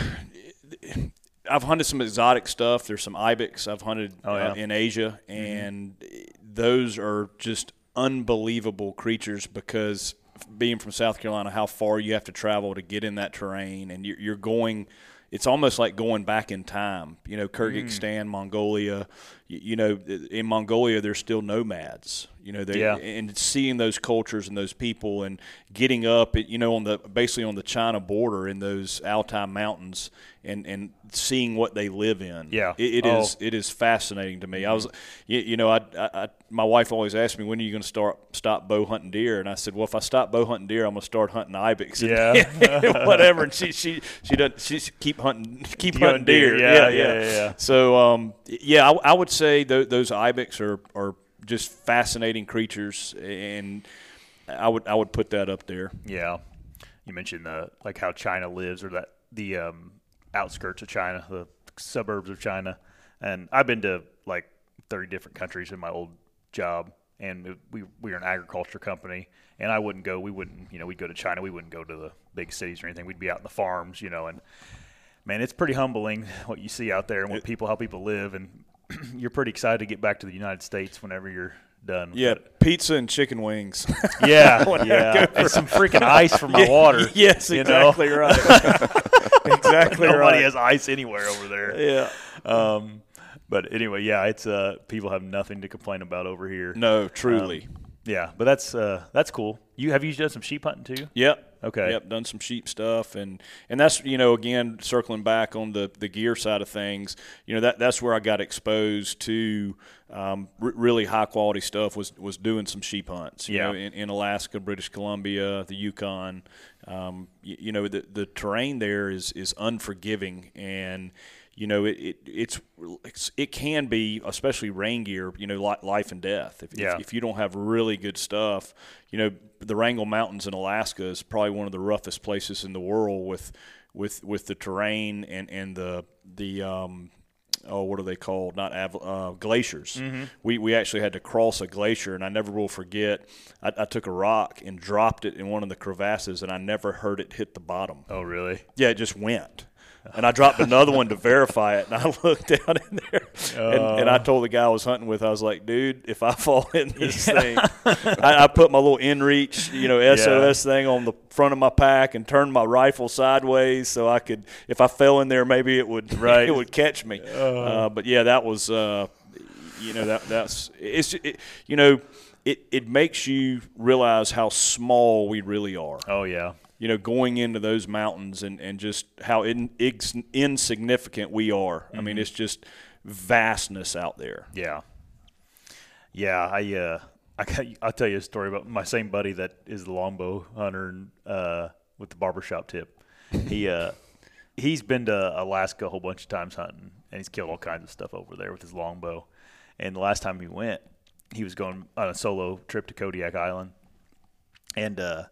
I've hunted some exotic stuff. There's some ibex I've hunted Oh, yeah. uh, in Asia, and those are just unbelievable creatures because being from South Carolina, how far you have to travel to get in that terrain, and you're, you're going. It's almost like going back in time. You know, Kyrgyzstan, mm. Mongolia. You, you know, in Mongolia, there's still nomads. You know, they Yeah. and seeing those cultures and those people and getting up, you know, on the basically on the China border in those Altai mountains and and seeing what they live in. Yeah. it, it Oh. is it is fascinating to me. I was, you, you know, I, I, I my wife always asked me when are you going to start stop bow hunting deer, and I said, well, if I stop bow hunting deer, I'm going to start hunting ibex. Yeah. whatever. And she she she doesn't she keep hunting keep hunting deer. deer. Yeah, yeah, yeah, yeah. So um, yeah, I, I would say th- those ibex are are just fascinating creatures, and I would I would put that up there. Yeah, you mentioned the like how China lives, or that the um, outskirts of China, the suburbs of China, and I've been to like thirty different countries in my old job, and we we were an agriculture company, and I wouldn't go. We wouldn't, you know, we'd go to China. We wouldn't go to the big cities or anything. We'd be out in the farms, you know, and man, it's pretty humbling what you see out there and what people, how people live, and you're pretty excited to get back to the United States whenever you're done. Yeah, pizza and chicken wings. yeah, yeah, and some freaking ice for my water. yes, you know? exactly right. exactly Nobody right. has ice anywhere over there. yeah. um, but anyway, yeah, it's uh, people have nothing to complain about over here. No, truly. Um, yeah, but that's uh, that's cool. You have you done some sheep hunting too? Yep. Okay. Yep. Done some sheep stuff, and and that's you know again circling back on the the gear side of things. You know that that's where I got exposed to um, r- really high quality stuff. Was was doing some sheep hunts. You Yeah. know, in, in Alaska, British Columbia, the Yukon. Um, you, you know the the terrain there is is unforgiving and you know, it, it it's, it's it can be, especially rain gear, you know, li- life and death. If, Yeah. if, if you don't have really good stuff, you know, the Wrangell Mountains in Alaska is probably one of the roughest places in the world with with with the terrain and and the the um, oh, what are they called? Not av- uh, glaciers. We we actually had to cross a glacier, and I never will forget. I, I took a rock and dropped it in one of the crevasses, and I never heard it hit the bottom. Oh, really? Yeah, it just went. And I dropped another one to verify it, and I looked down in there, and, and I told the guy I was hunting with, I was like, "Dude, if I fall in this thing, I, I put my little InReach, you know, SOS thing on the front of my pack and turned my rifle sideways so I could, if I fell in there, maybe it would, Right. it would catch me." Uh, but yeah, that was, uh, you know, that that's it's, it, you know, it it makes you realize how small we really are Oh, yeah. You know, going into those mountains and, and just how in, ins- insignificant we are. I mean, it's just vastness out there. Yeah. Yeah, I, uh, I, I'll tell you a story about my same buddy that is the longbow hunter and, uh with the barbershop tip. He uh he's been to Alaska a whole bunch of times hunting and he's killed all kinds of stuff over there with his longbow. And the last time he went, he was going on a solo trip to Kodiak Island. And uh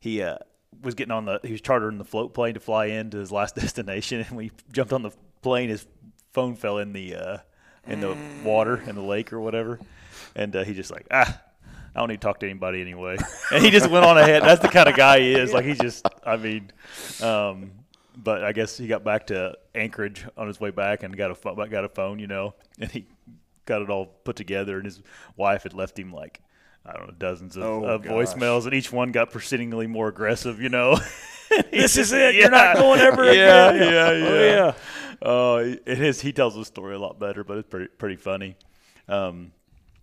he uh was getting on the he was chartering the float plane to fly into his last destination and he jumped on the plane his phone fell in the uh in the water in the lake or whatever and uh, he just like ah I don't need to talk to anybody anyway. And he just went on ahead. That's the kind of guy he is. Like he just I mean um but I guess he got back to Anchorage on his way back and got a got a phone you know and he got it all put together and his wife had left him like I don't know dozens of, Oh, of voicemails and each one got proceedingly more aggressive you know This is it. You're not going ever yeah, again. Yeah, Oh, yeah, yeah. Oh, it is. He tells the story a lot better, but it's pretty pretty funny. Um,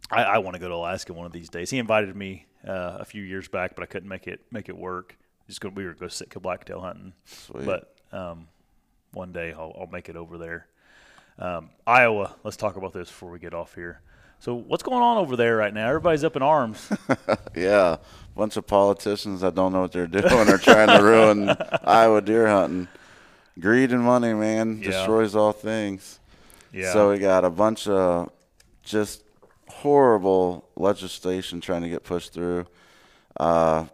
I, I want to go to Alaska one of these days. He invited me uh, a few years back, but I couldn't make it make it work. Just go, we were going to go Sitka blacktail hunting, Sweet. but um, one day I'll, I'll make it over there. Um, Iowa. Let's talk about this before we get off here. So, what's going on over there right now? Everybody's up in arms. Yeah, bunch of politicians that don't know what they're doing are trying to ruin Iowa deer hunting. Greed and money, man, Yeah. destroys all things. Yeah. So we got a bunch of just horrible legislation trying to get pushed through. Uh,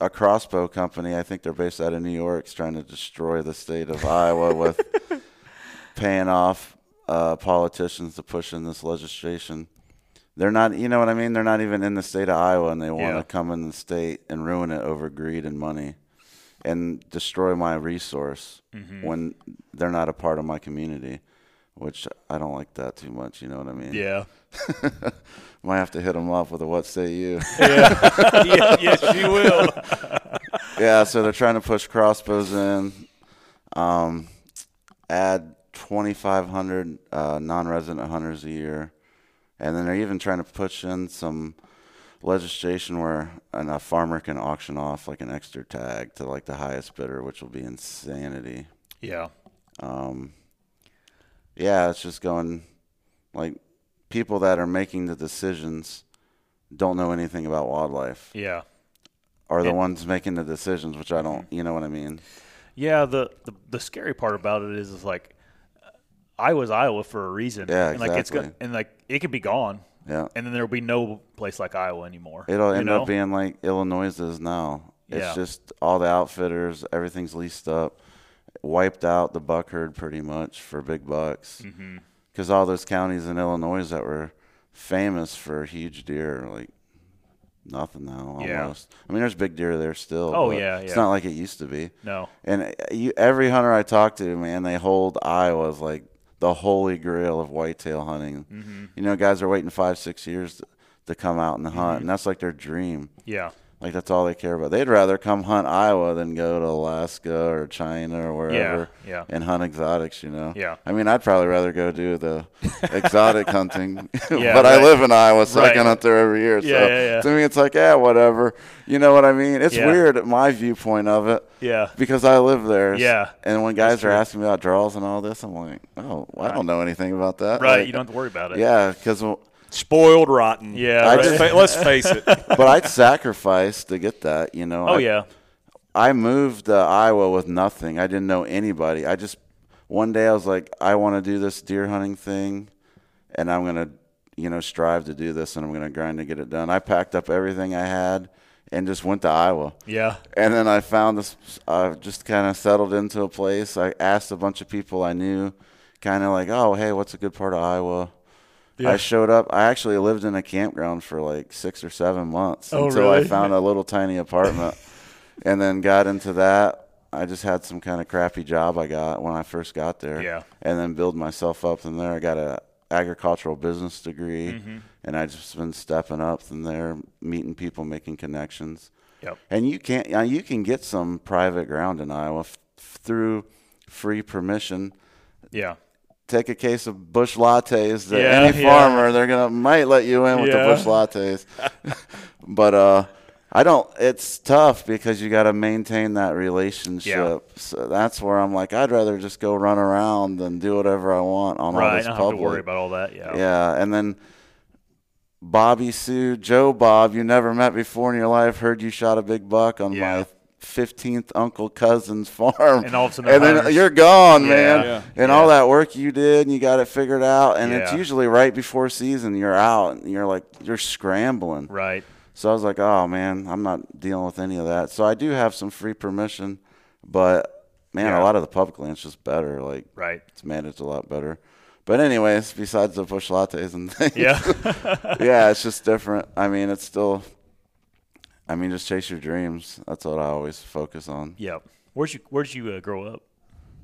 a crossbow company, I think they're based out of New York, is trying to destroy the state of Iowa with paying off uh, politicians to push in this legislation. They're not, you know what I mean? They're not even in the state of Iowa, and they want to Yeah. come in the state and ruin it over greed and money, and destroy my resource Mm-hmm. when they're not a part of my community. Which I don't like that too much. You know what I mean? yeah. Might have to hit them up with a "What say you?" yeah, yes, you will. yeah, so they're trying to push crossbows in, um, add 2,500 uh, non-resident hunters a year, and then they're even trying to push in some legislation where an, a farmer can auction off like an extra tag to like the highest bidder, which will be insanity. Yeah. Um, yeah, it's just going like people that are making the decisions don't know anything about wildlife Yeah. are the And- ones making the decisions, which I don't, you know what I mean? Yeah, the, the the scary part about it is, is like Iowa's Iowa for a reason. Yeah, and like it's exactly. and like it could be gone, Yeah. and then there'll be no place like Iowa anymore. It'll end know? up being like Illinois is now. It's Yeah. just all the outfitters, everything's leased up, wiped out the buck herd pretty much for big bucks. Mm-hmm. Because all those counties in Illinois that were famous for huge deer, like nothing now almost. Yeah. I mean, there's big deer there still. Oh, but yeah, It's not like it used to be. no. And uh, you, every hunter I talk to, man, they hold Iowa as like the holy grail of whitetail hunting. Mm-hmm. You know, guys are waiting five, six years to, to come out and hunt, and that's like their dream. Yeah. Like that's all they care about. They'd rather come hunt Iowa than go to Alaska or China or wherever yeah. and hunt exotics. You know. Yeah. I mean, I'd probably rather go do the exotic hunting, Yeah, but I live in Iowa, so I Right. can hunt there every year. Yeah, so yeah, yeah. to me, it's like, yeah, whatever. You know what I mean? It's Yeah. weird, my viewpoint of it Yeah. because I live there. Yeah. And when guys are true. asking me about draws and all this, I'm like, oh, well, I don't know anything about that. Right. Like, you don't have to worry about it. Yeah, because Spoiled rotten. Yeah, Let's, right. fa- let's face it. but I'd sacrifice to get that. You know. Oh I, yeah. I moved to Iowa with nothing. I didn't know anybody. I just one day I was like, I want to do this deer hunting thing, and I'm gonna, you know, strive to do this, and I'm gonna grind to get it done. I packed up everything I had and just went to Iowa. Yeah. And then I found this. I just kind of settled into a place. I asked a bunch of people I knew, kind of like, oh, hey, what's a good part of Iowa? Yeah. I showed up. I actually lived in a campground for like six or seven months Oh, until I found a little tiny apartment, and then got into that. I just had some kind of crappy job I got when I first got there, Yeah. and then build myself up from there. I got a agricultural business degree, Mm-hmm. and I just been stepping up from there, meeting people, making connections. Yep. And you can uh, you can get some private ground in Iowa f- through free permission. Yeah. Take a case of bush lattes. That Yeah, any yeah. farmer they're gonna might let you in with Yeah. the bush lattes. but uh, I don't. It's tough because you got to maintain that relationship. So that's where I'm like, I'd rather just go run around and do whatever I want on all Right. this I don't have to worry about all that. Yeah. Yeah, and then Bobby Sue, Joe Bob, you never met before in your life, heard you shot a big buck on my 15th uncle cousin's farm. And all of a sudden and then you're gone, Yeah. man. Yeah. And all that work you did and you got it figured out. And it's usually right before season, you're out and you're like, you're scrambling. Right. So I was like, oh, man, I'm not dealing with any of that. So I do have some free permission, but man, Yeah. a lot of the public land's just better. Like, Right. it's managed a lot better. But anyways, besides the bush lattes and things, Yeah. yeah, it's just different. I mean, it's still. I mean, just chase your dreams. That's what I always focus on. yep. Where'd you Where'd you uh, grow up?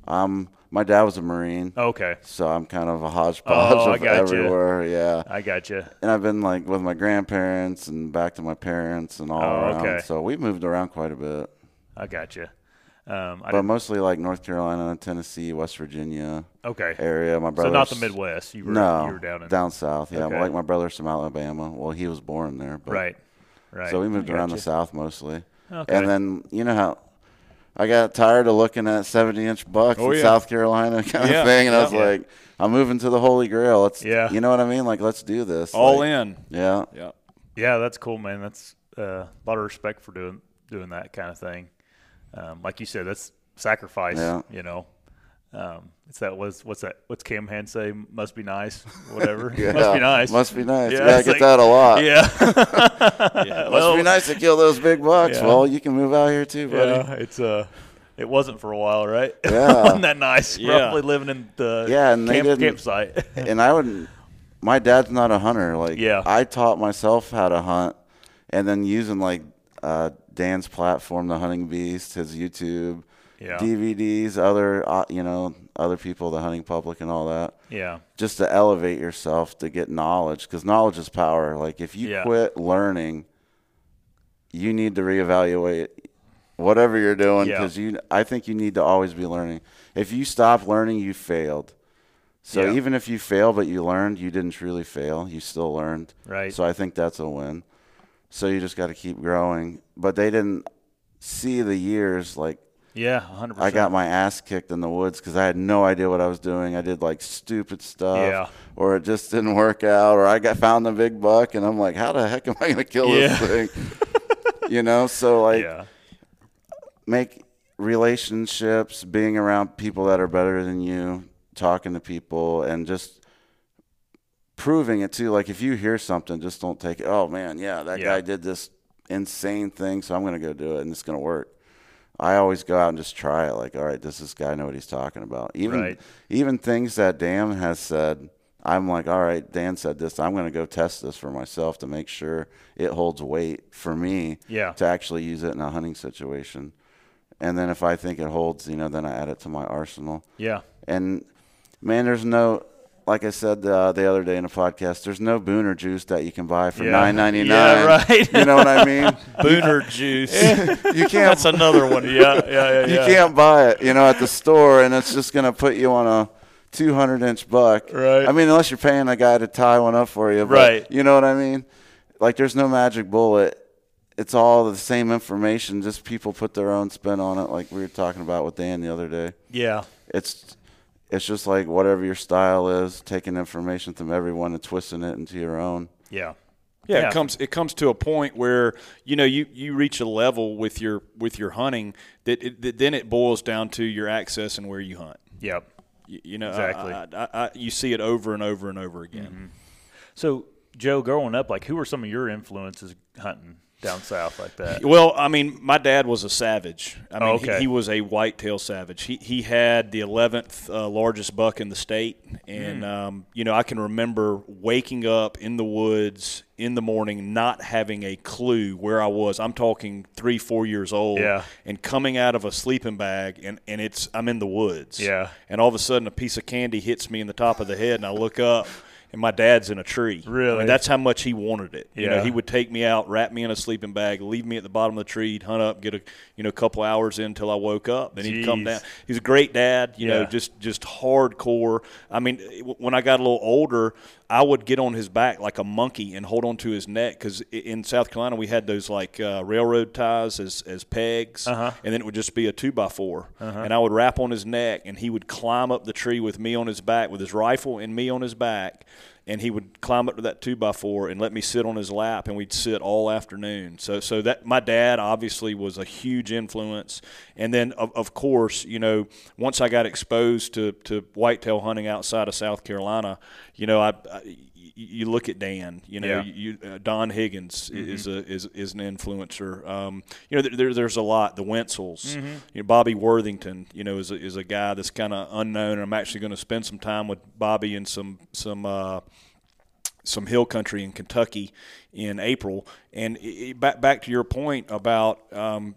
Um, my dad was a marine, Okay. so I'm kind of a hodgepodge Oh, I of everywhere. Yeah, I got you. and I've been like with my grandparents and back to my parents and all Oh, around. okay. So we moved around quite a bit, I got you. Um, I but mostly like North Carolina, Tennessee, West Virginia okay. area. My brother. So not the Midwest. You were No, you were down in south. Yeah, Okay. like my brother's from Alabama. Well, he was born there. But right. Right. So we moved around the south mostly. Okay. And then you know how I got tired of looking at seventy inch bucks Oh, in yeah. South Carolina kind Yeah, of thing, and I was yeah. like, I'm moving to the Holy Grail. Let's, Yeah. you know what I mean? Like, let's do this. All Like, in. Yeah, Yeah. Yeah, that's cool, man. That's uh, a lot of respect for doing doing that kind of thing. Um, like you said, that's sacrifice. Yeah. You know, um, it's that was what's that? What's Cam Hanes say? Must be nice. Whatever. yeah. Must be nice. Must be nice. Yeah, Yeah, I get like- that a lot. yeah. Must well, be nice to kill those big bucks. Yeah. Well, you can move out here too, buddy. Yeah, it's uh, it wasn't for a while, right? Yeah. wasn't that nice? Yeah. Probably living in the Yeah, and they camp, didn't- campsite. and I wouldn't. My dad's not a hunter. Like, Yeah. I taught myself how to hunt, and then using like uh, Dan's platform, the Hunting Beast, his YouTube, Yeah. DVDs, other uh, you know other people, the hunting public, and all that. yeah. Just to elevate yourself to get knowledge, because knowledge is power. Like if you Yeah. quit learning, you need to reevaluate whatever you're doing Yeah. because you. I think you need to always be learning. If you stop learning, you failed. So Yeah. even if you fail, but you learned, you didn't truly fail. You still learned. Right. So I think that's a win. So you just got to keep growing. But they didn't see the years. Like Yeah. Hundred I got my ass kicked in the woods because I had no idea what I was doing. I did like stupid stuff, Yeah. or it just didn't work out, or I got found the big buck, and I'm like, how the heck am I going to kill Yeah. this thing? you know, so like Yeah. make relationships, being around people that are better than you, talking to people, and just proving it too. Like if you hear something, just don't take it. Oh man, yeah, that Yeah. guy did this insane thing, so I'm gonna go do it, and it's gonna work. I always go out and just try it. Like, all right, does this guy know what he's talking about? Even Right. even things that Dan has said. I'm like, all right, Dan said this. I'm going to go test this for myself to make sure it holds weight for me Yeah. to actually use it in a hunting situation. And then if I think it holds, you know, then I add it to my arsenal. Yeah. And man, there's no like I said uh, the other day in a podcast, there's no Booner juice that you can buy for Yeah. nine ninety nine. Yeah, right. You know what I mean? Booner juice. You can't. That's another one. yeah, yeah, yeah. you yeah. can't buy it, you know, at the store, and it's just gonna put you on a 200 inch buck. Right. I mean, unless you're paying a guy to tie one up for you. But Right. You know what I mean? Like, there's no magic bullet. It's all the same information. Just people put their own spin on it, like we were talking about with Dan the other day. Yeah, It's it's just like whatever your style is, taking information from everyone and twisting it into your own. yeah. Yeah, Yeah. it comes it comes to a point where you know you, you reach a level with your with your hunting that, it, that then it boils down to your access and where you hunt. Yep. You, you know, Exactly. I, I, I, you see it over and over and over again. Mm-hmm. So, Joe, growing up, like, who were some of your influences hunting down south like that? Well, I mean, my dad was a savage. I mean, Oh, okay. he, he was a whitetail savage. He he had the 11th uh, largest buck in the state, and Hmm. um, you know, I can remember waking up in the woods in the morning, not having a clue where I was. I'm talking three, four years old, Yeah. and coming out of a sleeping bag, and and it's I'm in the woods, Yeah. and all of a sudden a piece of candy hits me in the top of the head, and I look up. And my dad's in a tree. I Really? mean, that's how much he wanted it. You know, he would take me out, wrap me in a sleeping bag, leave me at the bottom of the tree, hunt up, get a you know couple hours in until I woke up. Then he'd come down. He's a great dad. You know, just just hardcore. I mean, when I got a little older, I would get on his back like a monkey and hold on to his neck because in South Carolina we had those like uh, railroad ties as as pegs, Uh-huh. and then it would just be a two by 4 and I would wrap on his neck, and he would climb up the tree with me on his back, with his rifle and me on his back, and he would climb up to that two by four and let me sit on his lap, and we'd sit all afternoon. So, so that my dad obviously was a huge influence, and then of, of course, you know, once I got exposed to to whitetail hunting outside of South Carolina, you know, I. I you look at Dan, you know, Yeah. Mm-hmm. you, uh, Don Higgins is a is, is an influencer. Um, you know, there- there, there's a lot. The Wensel's, Mm-hmm. you know, Bobby Worthington, you know, is a, is a guy that's kind of unknown. And I'm actually going to spend some time with Bobby in some some uh, some hill country in Kentucky in April. And i i back back to your point about um,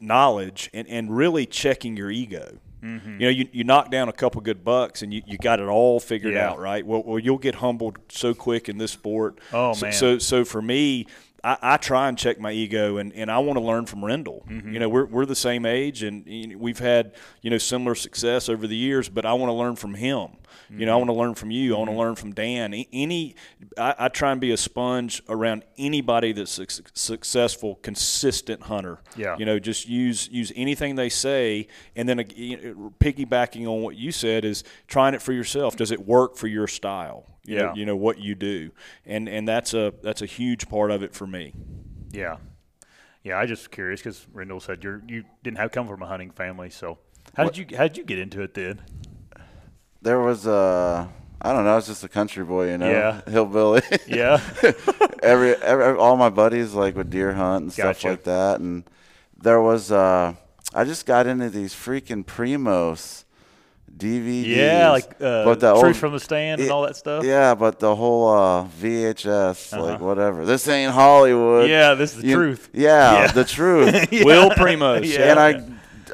knowledge and, and really checking your ego. Mm-hmm. You know, you, you knock down a couple good bucks and you, you got it all figured Yeah. out, right? Well, well, you'll get humbled so quick in this sport. Oh, so, man. So, so for me, I, I try and check my ego, and, and I want to learn from Rendell. Mm-hmm. You know, we're, we're the same age, and you know, we've had you know similar success over the years. But I want to learn from him. You know, I Mm-hmm. want to learn from you. I want to learn from Dan. Any, I, I try and be a sponge around anybody that's a suc- successful, consistent hunter. Yeah. You know, just use use anything they say, and then you know, piggybacking on what you said is trying it for yourself. Does it work for your style? You know, Yeah. you know what you do, and and that's a that's a huge part of it for me. Yeah, yeah. I just curious because Rendell said you you didn't have come from a hunting family, so how did you how did you get into it then? There was a, I don't know, I was just a country boy, you know, Yeah. hillbilly. Yeah, every, every all my buddies like would deer hunt and stuff like that, and there was uh, I just got into these freaking Primos DVDs. yeah, like uh, but the truth old- from the stand and Yeah, all that stuff. Yeah, but the whole uh, VHS, like whatever. This ain't Hollywood. Uh-huh. Yeah, this is the You- truth. Yeah, Yeah. the truth. Will Primo. Yeah. And I,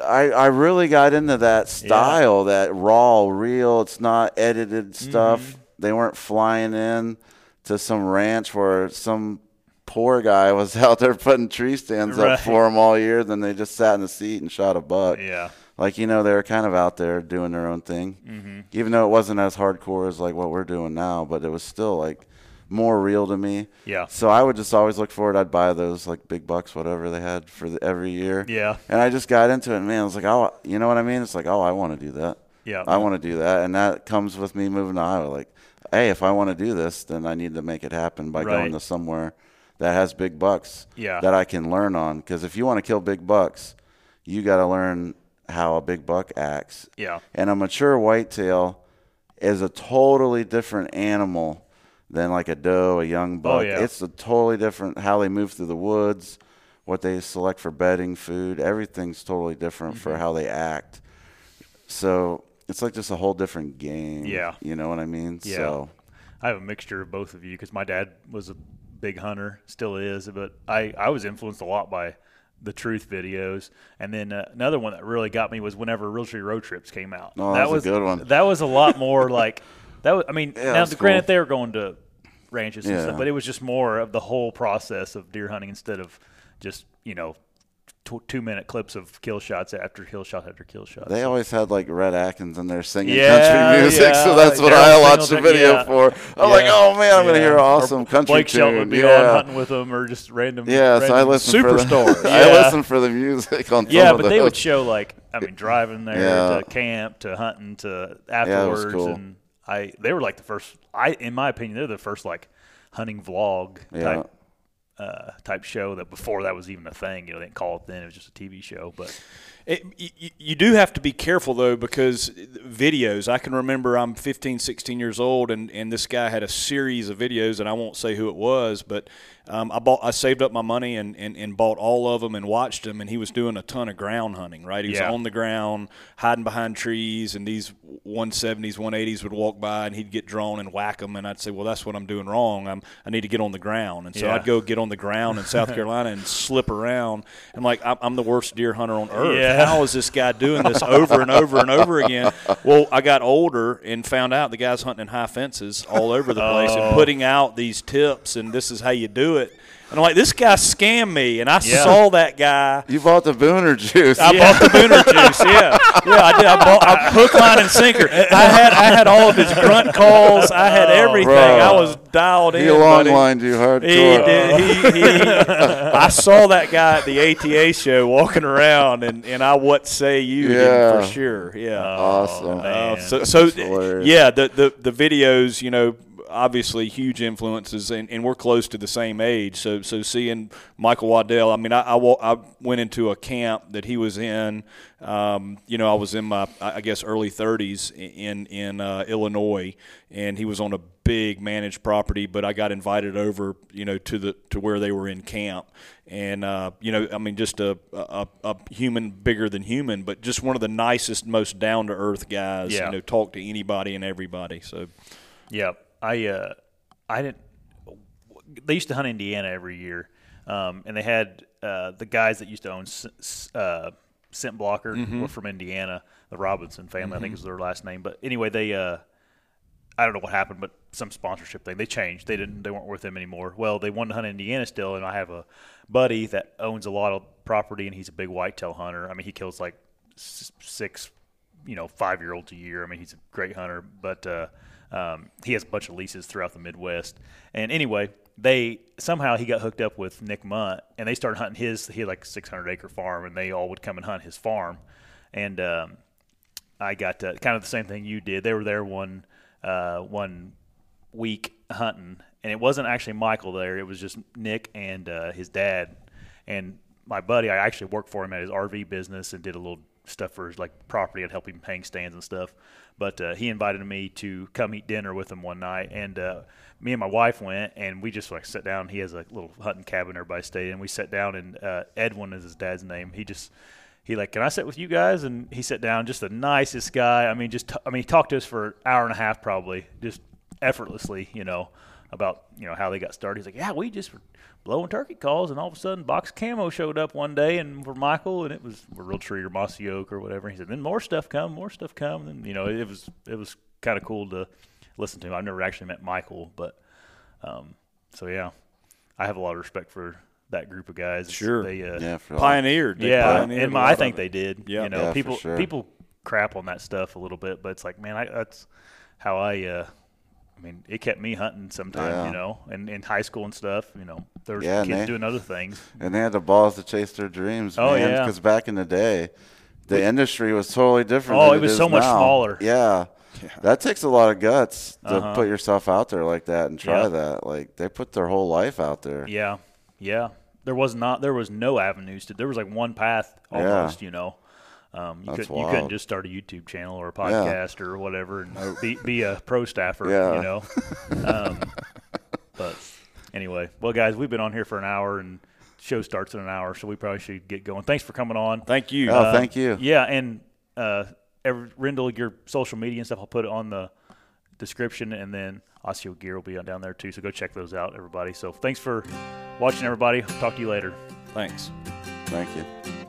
I, I really got into that style, that raw, real. It's not edited stuff. Mm-hmm. They weren't flying in to some ranch where some poor guy was out there putting tree stands Right. up for them all year. Then they just sat in the seat and shot a buck. Yeah. Like you know, they were kind of out there doing their own thing, mm-hmm. even though it wasn't as hardcore as like what we're doing now. But it was still like more real to me. Yeah. So I would just always look forward. I'd buy those like big bucks, whatever they had for the, every year. Yeah. And I just got into it, man. I was like, oh, you know what I mean? It's like, oh, I want to do that. Yeah. I want to do that, and that comes with me moving to Iowa. Like, hey, if I want to do this, then I need to make it happen by Right. going to somewhere that has big bucks. Yeah. That I can learn on. Because if you want to kill big bucks, you got to learn how a big buck acts. Yeah. And a mature whitetail is a totally different animal than like a doe, a young buck. Oh, yeah. It's a totally different how they move through the woods, what they select for bedding, food. Everything's totally different Mm-hmm. for how they act. So it's like just a whole different game. Yeah. You know what I mean? Yeah. So I have a mixture of both of you because my dad was a big hunter, still is, but I, I was influenced a lot by the truth videos. And then uh, another one that really got me was whenever Realtree Road Trips came out. Oh, that was a good one. That was a lot more like that was. I mean, Yeah, now the granted cool. they were going to ranches and Yeah. stuff, but it was just more of the whole process of deer hunting instead of just you know two minute clips of kill shots after kill shot after kill shot. They always had like Rhett Akins in there singing Yeah, country music, so that's what Daryl I watched the video yeah. for. I'm like, oh man, I'm gonna hear an Or awesome country Blake tune. Shelton would be yeah. on hunting with them or just random. Yeah, so I random listen for the superstars. I Yeah. listen for the music on. Yeah, but they would show like I mean driving there Yeah. to camp to hunting to afterwards cool. and I they were like the first I in my opinion they're the first like hunting vlog Yeah. type uh, type show that before that was even a thing you know they didn't call it then it was just a TV show but It, you, you do have to be careful though because videos. I can remember I'm 15, 16 years old, and, and this guy had a series of videos, and I won't say who it was, but um, I bought I saved up my money and, and, and bought all of them and watched them, and he was doing a ton of ground hunting. Right, he was Yeah. on the ground, hiding behind trees, and these 170s, 180s would walk by, and he'd get drawn and whack them, and I'd say, well, that's what I'm doing wrong. I'm I need to get on the ground, and so Yeah. I'd go get on the ground in South Carolina and slip around, and like I'm, I'm the worst deer hunter on earth. Yeah. How is this guy doing this over and over and over again? Well, I got older and found out the guy's hunting in high fences all over the place Oh. and putting out these tips and this is how you do it. And I'm like, this guy scammed me, and I Yeah. saw that guy. You bought the Booner juice. I bought the Booner juice. Yeah, yeah, I did. I bought I, hook, line, and sinker. I had I had all of his grunt calls. I had everything. bro. I was dialed he in. long lined you hardcore. He did. He, he, I saw that guy at the ATA show walking around, and, and I what say you Yeah. for sure. Yeah. Awesome. Uh, so so yeah, the, the the videos, you know, obviously huge influences, and, and we're close to the same age. So so seeing Michael Waddell, I mean, I I, I went into a camp that he was in. Um, you know, I was in my I guess early 30s in in uh, Illinois, and he was on a big managed property. But I got invited over, you know, to the to where they were in camp, and uh, you know, I mean, just a, a a human bigger than human, but just one of the nicest, most down to earth guys. Yeah. You know, talk to anybody and everybody. So Yeah, I uh, I didn't. They used to hunt Indiana every year, um, and they had uh, the guys that used to own uh, Scent Blocker were from Indiana. The Robinson family, I think, is their last name. But anyway, they uh, I don't know what happened, but some sponsorship thing. They changed. They didn't. They weren't with them anymore. Well, they wanted to hunt Indiana still, and I have a buddy that owns a lot of property, and he's a big whitetail hunter. I mean, he kills like s- six, you know, five year olds a year. I mean, he's a great hunter, but uh, um, he has a bunch of leases throughout the Midwest. And anyway, they somehow he got hooked up with Nick Mundt, and they started hunting his. He had like a 600 acre farm, and they all would come and hunt his farm, and um, I got uh, kind of the same thing you did. They were there one uh, one week hunting, and it wasn't actually Michael there. It was just Nick and uh, his dad and my buddy. I actually worked for him at his RV business and did a little stuff for his like property. I'd help him hang stands and stuff. But uh, he invited me to come eat dinner with him one night, and uh, me and my wife went, and we just like sat down. He has a little hunting cabin everybody stayed in. We sat down, and uh, Edwin is his dad's name. He just he like, can I sit with you guys? And he sat down, just the nicest guy. I mean, just t- I mean, he talked to us for an hour and a half, probably, just effortlessly, you know, about you know how they got started. He's like, yeah, we just were blowing turkey calls, and all of a sudden, box camo showed up one day, and for Michael, and it was a Realtree or mossy oak or whatever. He said, then more stuff come, more stuff come, and you know, it was it was kind of cool to listen to him. I've never actually met Michael, but um, so yeah, I have a lot of respect for that group of guys. Sure. they uh, Yeah, for pioneered. They yeah, pioneered and my, I think they did. Yeah. you know, Yeah, for people sure. people crap on that stuff a little bit, but it's like, man, I, that's how I. Uh, I mean, it kept me hunting sometimes, Yeah. you know, and in high school and stuff. You know, there was Yeah, kids they- doing other things. and they had the balls to chase their dreams. Oh, man, yeah. because back in the day, the industry was totally different. Oh, than it was is so much now. smaller. Yeah. That takes a lot of guts to Uh-huh. put yourself out there like that and try Yeah. that. Like they put their whole life out there. Yeah, yeah. There was not. There was no avenues to. There was like one path Yeah. almost. You know. Um, you, you couldn't just start a YouTube channel or a podcast or whatever and be, be a pro staffer, Yeah. you know. Um, but anyway, well, guys, we've been on here for an hour and show starts in an hour, so we probably should get going. Thanks for coming on. Thank you. Oh, thank you. Yeah, and uh, every, Rendell, your social media and stuff, I'll put it on the description, and then Asio Gear will be on down there too. So go check those out, everybody. So thanks for watching, everybody. Talk to you later. Thanks. Thank you.